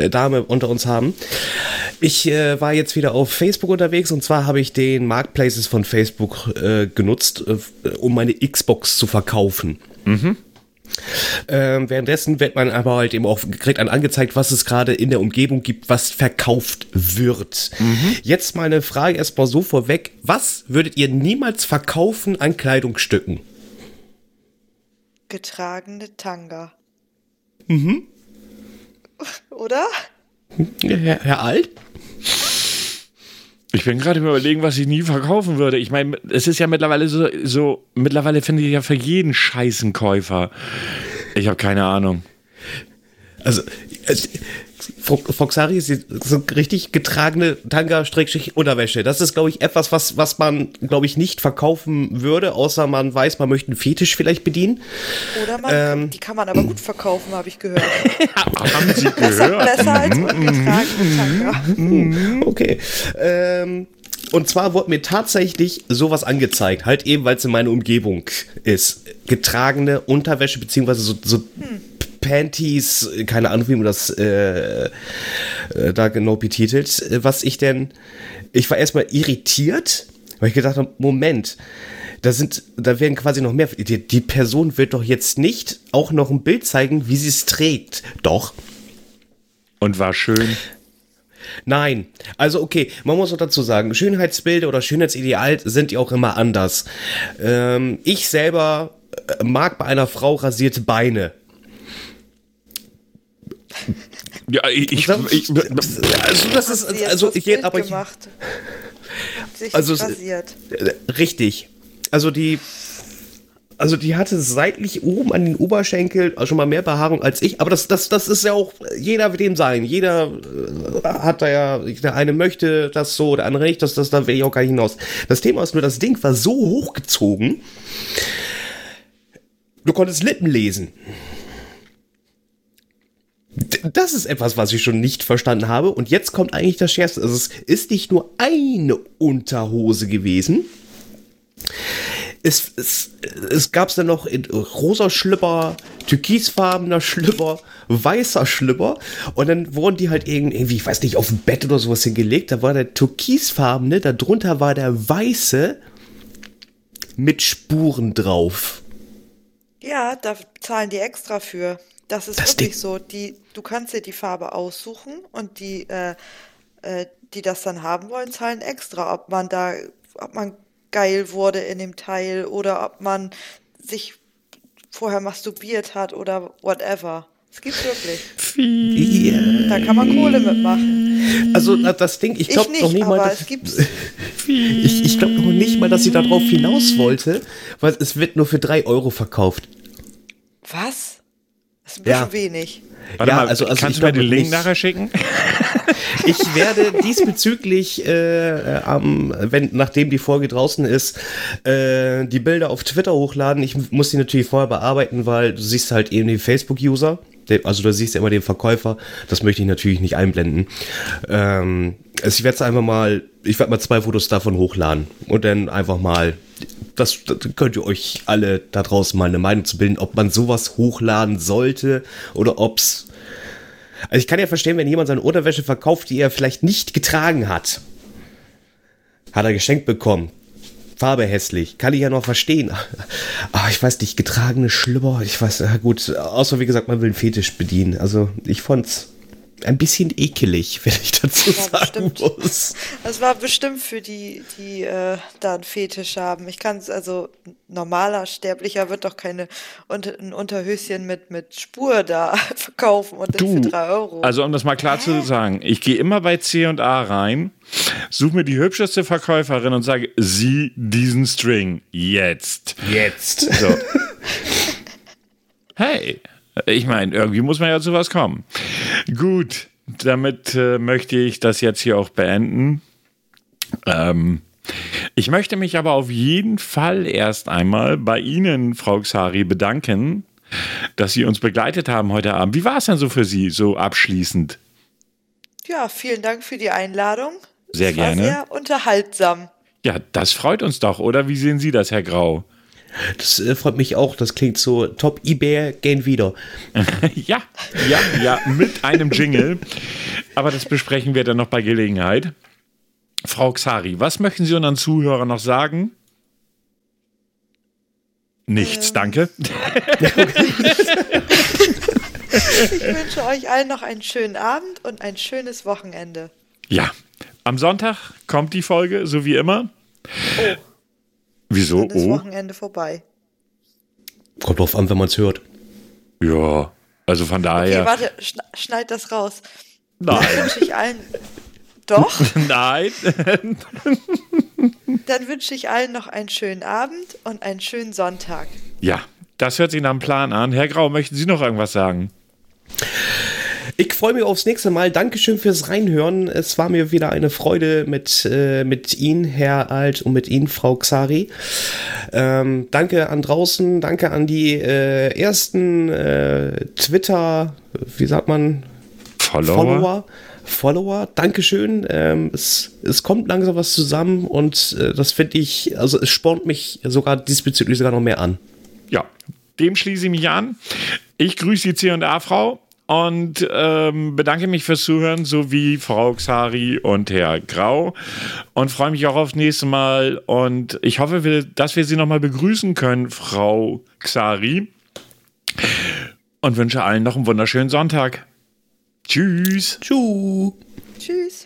Dame unter uns haben. Ich äh, war jetzt wieder auf Facebook unterwegs und zwar habe ich den Marketplaces von Facebook äh, genutzt, äh, um meine Xbox zu verkaufen. Ähm, währenddessen wird man aber halt eben auch kriegt dann angezeigt, was es gerade in der Umgebung gibt, was verkauft wird. Jetzt mal eine Frage erstmal so vorweg. Was würdet ihr niemals verkaufen an Kleidungsstücken? Getragene Tanga. Oder? Herr, Herr Alt? Ich bin gerade überlegen, was ich nie verkaufen würde. Ich meine, es ist ja mittlerweile so, so mittlerweile finde ich ja für jeden Scheiß einen Käufer. Ich habe keine Ahnung. Also, Foxari ist so richtig getragene Tanga-Unterwäsche. Das ist, glaube ich, etwas, was, was man, glaube ich, nicht verkaufen würde, außer man weiß, man möchte einen Fetisch vielleicht bedienen. Oder man, Ähm. die kann man aber gut verkaufen, habe ich gehört. Haben Sie Besser, gehört? besser als ungetragene Tanga. Okay. Ähm, und zwar wurde mir tatsächlich sowas angezeigt, halt eben, weil es in meiner Umgebung ist. Getragene Unterwäsche, beziehungsweise so, so Panties, keine Ahnung, wie man das äh, äh, da genau betitelt. Äh, Was ich denn, ich war erstmal irritiert, weil ich gedacht habe, Moment, da sind, da werden quasi noch mehr. Die, die Person wird doch jetzt nicht auch noch ein Bild zeigen, wie sie es trägt. Doch. Und war schön. Nein, also okay, man muss auch dazu sagen, Schönheitsbilder oder Schönheitsideal sind ja auch immer anders. Ähm, ich selber äh, mag bei einer Frau rasierte Beine. Ja, ich, ich, ich, Also das ist, jetzt also ich, Bild aber ich, gemacht. Also es- rasiert. äh, richtig. Also die, also die hatte seitlich oben an den Oberschenkel schon mal mehr Behaarung als ich, aber das, das, das ist ja auch, jeder wird dem sein. Jeder äh, hat da ja, der eine möchte das so, der andere nicht, das, das, da will ich auch gar nicht hinaus. Das Thema ist nur, das Ding war so hochgezogen, du konntest Lippen lesen. Das ist etwas, was ich schon nicht verstanden habe. Und jetzt kommt eigentlich das Schärfste. Also es ist nicht nur eine Unterhose gewesen. Es, es, es gab dann noch in rosa Schlüpper, türkisfarbener Schlüpper, weißer Schlüpper. Und dann wurden die halt irgendwie, ich weiß nicht, auf dem Bett oder sowas hingelegt. Da war der türkisfarbene, darunter war der weiße mit Spuren drauf. Ja, da zahlen die extra für. Das ist Das wirklich Ding- so. Die, du kannst dir die Farbe aussuchen und die, äh, äh, die das dann haben wollen, zahlen extra. Ob man da, ob man geil wurde in dem Teil oder ob man sich vorher masturbiert hat oder whatever. Es gibt wirklich. Da kann man Kohle mitmachen. Also das Ding, ich glaube noch nicht mal, dass, ich, ich glaube noch nicht mal, dass sie darauf hinaus wollte, weil es wird nur für drei Euro verkauft. Was? Das ist ein bisschen ja. wenig. Warte ja, mal, also, also kannst du mir den Link nachher schicken? Ich werde diesbezüglich, äh, ähm, wenn, nachdem die Folge draußen ist, äh, die Bilder auf Twitter hochladen. Ich muss die natürlich vorher bearbeiten, weil du siehst halt eben die Facebook-User. Also du siehst ja immer den Verkäufer. Das möchte ich natürlich nicht einblenden. Ähm, also ich werde es einfach mal, ich werde mal zwei Fotos davon hochladen und dann einfach mal das, das, könnt ihr euch alle da draußen mal eine Meinung zu bilden, ob man sowas hochladen sollte oder ob's. Also ich kann ja verstehen, wenn jemand seine Unterwäsche verkauft, die er vielleicht nicht getragen hat. Hat er geschenkt bekommen. Farbe hässlich. Kann ich ja noch verstehen. Aber ich weiß nicht, getragene Schlüpper, ich weiß, gut, außer wie gesagt, man will einen Fetisch bedienen. Also ich fand's ein bisschen ekelig, wenn ich dazu sagen bestimmt, muss. Das war bestimmt für die, die äh, da einen Fetisch haben. Ich kann es, also normaler Sterblicher wird doch keine unter, ein Unterhöschen mit, mit Spur da verkaufen und du, für drei Euro. Also um das mal klar Hä? zu sagen, ich gehe immer bei C und A rein, suche mir die hübscheste Verkäuferin und sage, sieh diesen String jetzt. Jetzt. So. hey, ich meine, irgendwie muss man ja zu was kommen. Gut, damit äh, möchte ich das jetzt hier auch beenden. Ähm, ich möchte mich aber auf jeden Fall erst einmal bei Ihnen, Frau Xari, bedanken, dass Sie uns begleitet haben heute Abend. Wie war es denn so für Sie, so abschließend? Ja, vielen Dank für die Einladung. Sehr es gerne. War sehr unterhaltsam. Ja, das freut uns doch, oder? Wie sehen Sie das, Herr Grau? Das äh, freut mich auch. Das klingt so top. eBay gehen wieder. ja, ja, ja, mit einem Jingle. Aber das besprechen wir dann noch bei Gelegenheit. Frau Xari, was möchten Sie unseren Zuhörern noch sagen? Nichts, ähm. danke. ich wünsche euch allen noch einen schönen Abend und ein schönes Wochenende. Ja, am Sonntag kommt die Folge, so wie immer. Oh. Wieso? Dann ist oh. Wochenende vorbei. Kommt drauf an, wenn man es hört. Ja, also von daher. Okay, warte, schneid das raus. Nein. Dann wünsche ich allen. Doch? Nein. Dann wünsche ich allen noch einen schönen Abend und einen schönen Sonntag. Ja, das hört sich nach einem Plan an. Herr Grau, möchten Sie noch irgendwas sagen? Ich freue mich aufs nächste Mal. Dankeschön fürs Reinhören. Es war mir wieder eine Freude mit, äh, mit Ihnen, Herr Alt, und mit Ihnen, Frau Xari. Ähm, danke an draußen, danke an die äh, ersten äh, Twitter, wie sagt man? Follower. Follower. Follower, Dankeschön. Ähm, es, es kommt langsam was zusammen und äh, das finde ich, also es spornt mich sogar diesbezüglich sogar noch mehr an. Ja, dem schließe ich mich an. Ich grüße die C&A-Frau und ähm, bedanke mich fürs Zuhören, sowie Frau Xari und Herr Grau und freue mich auch aufs nächste Mal und ich hoffe, dass wir Sie nochmal begrüßen können, Frau Xari und wünsche allen noch einen wunderschönen Sonntag. Tschüss. Tschüss. Tschüss.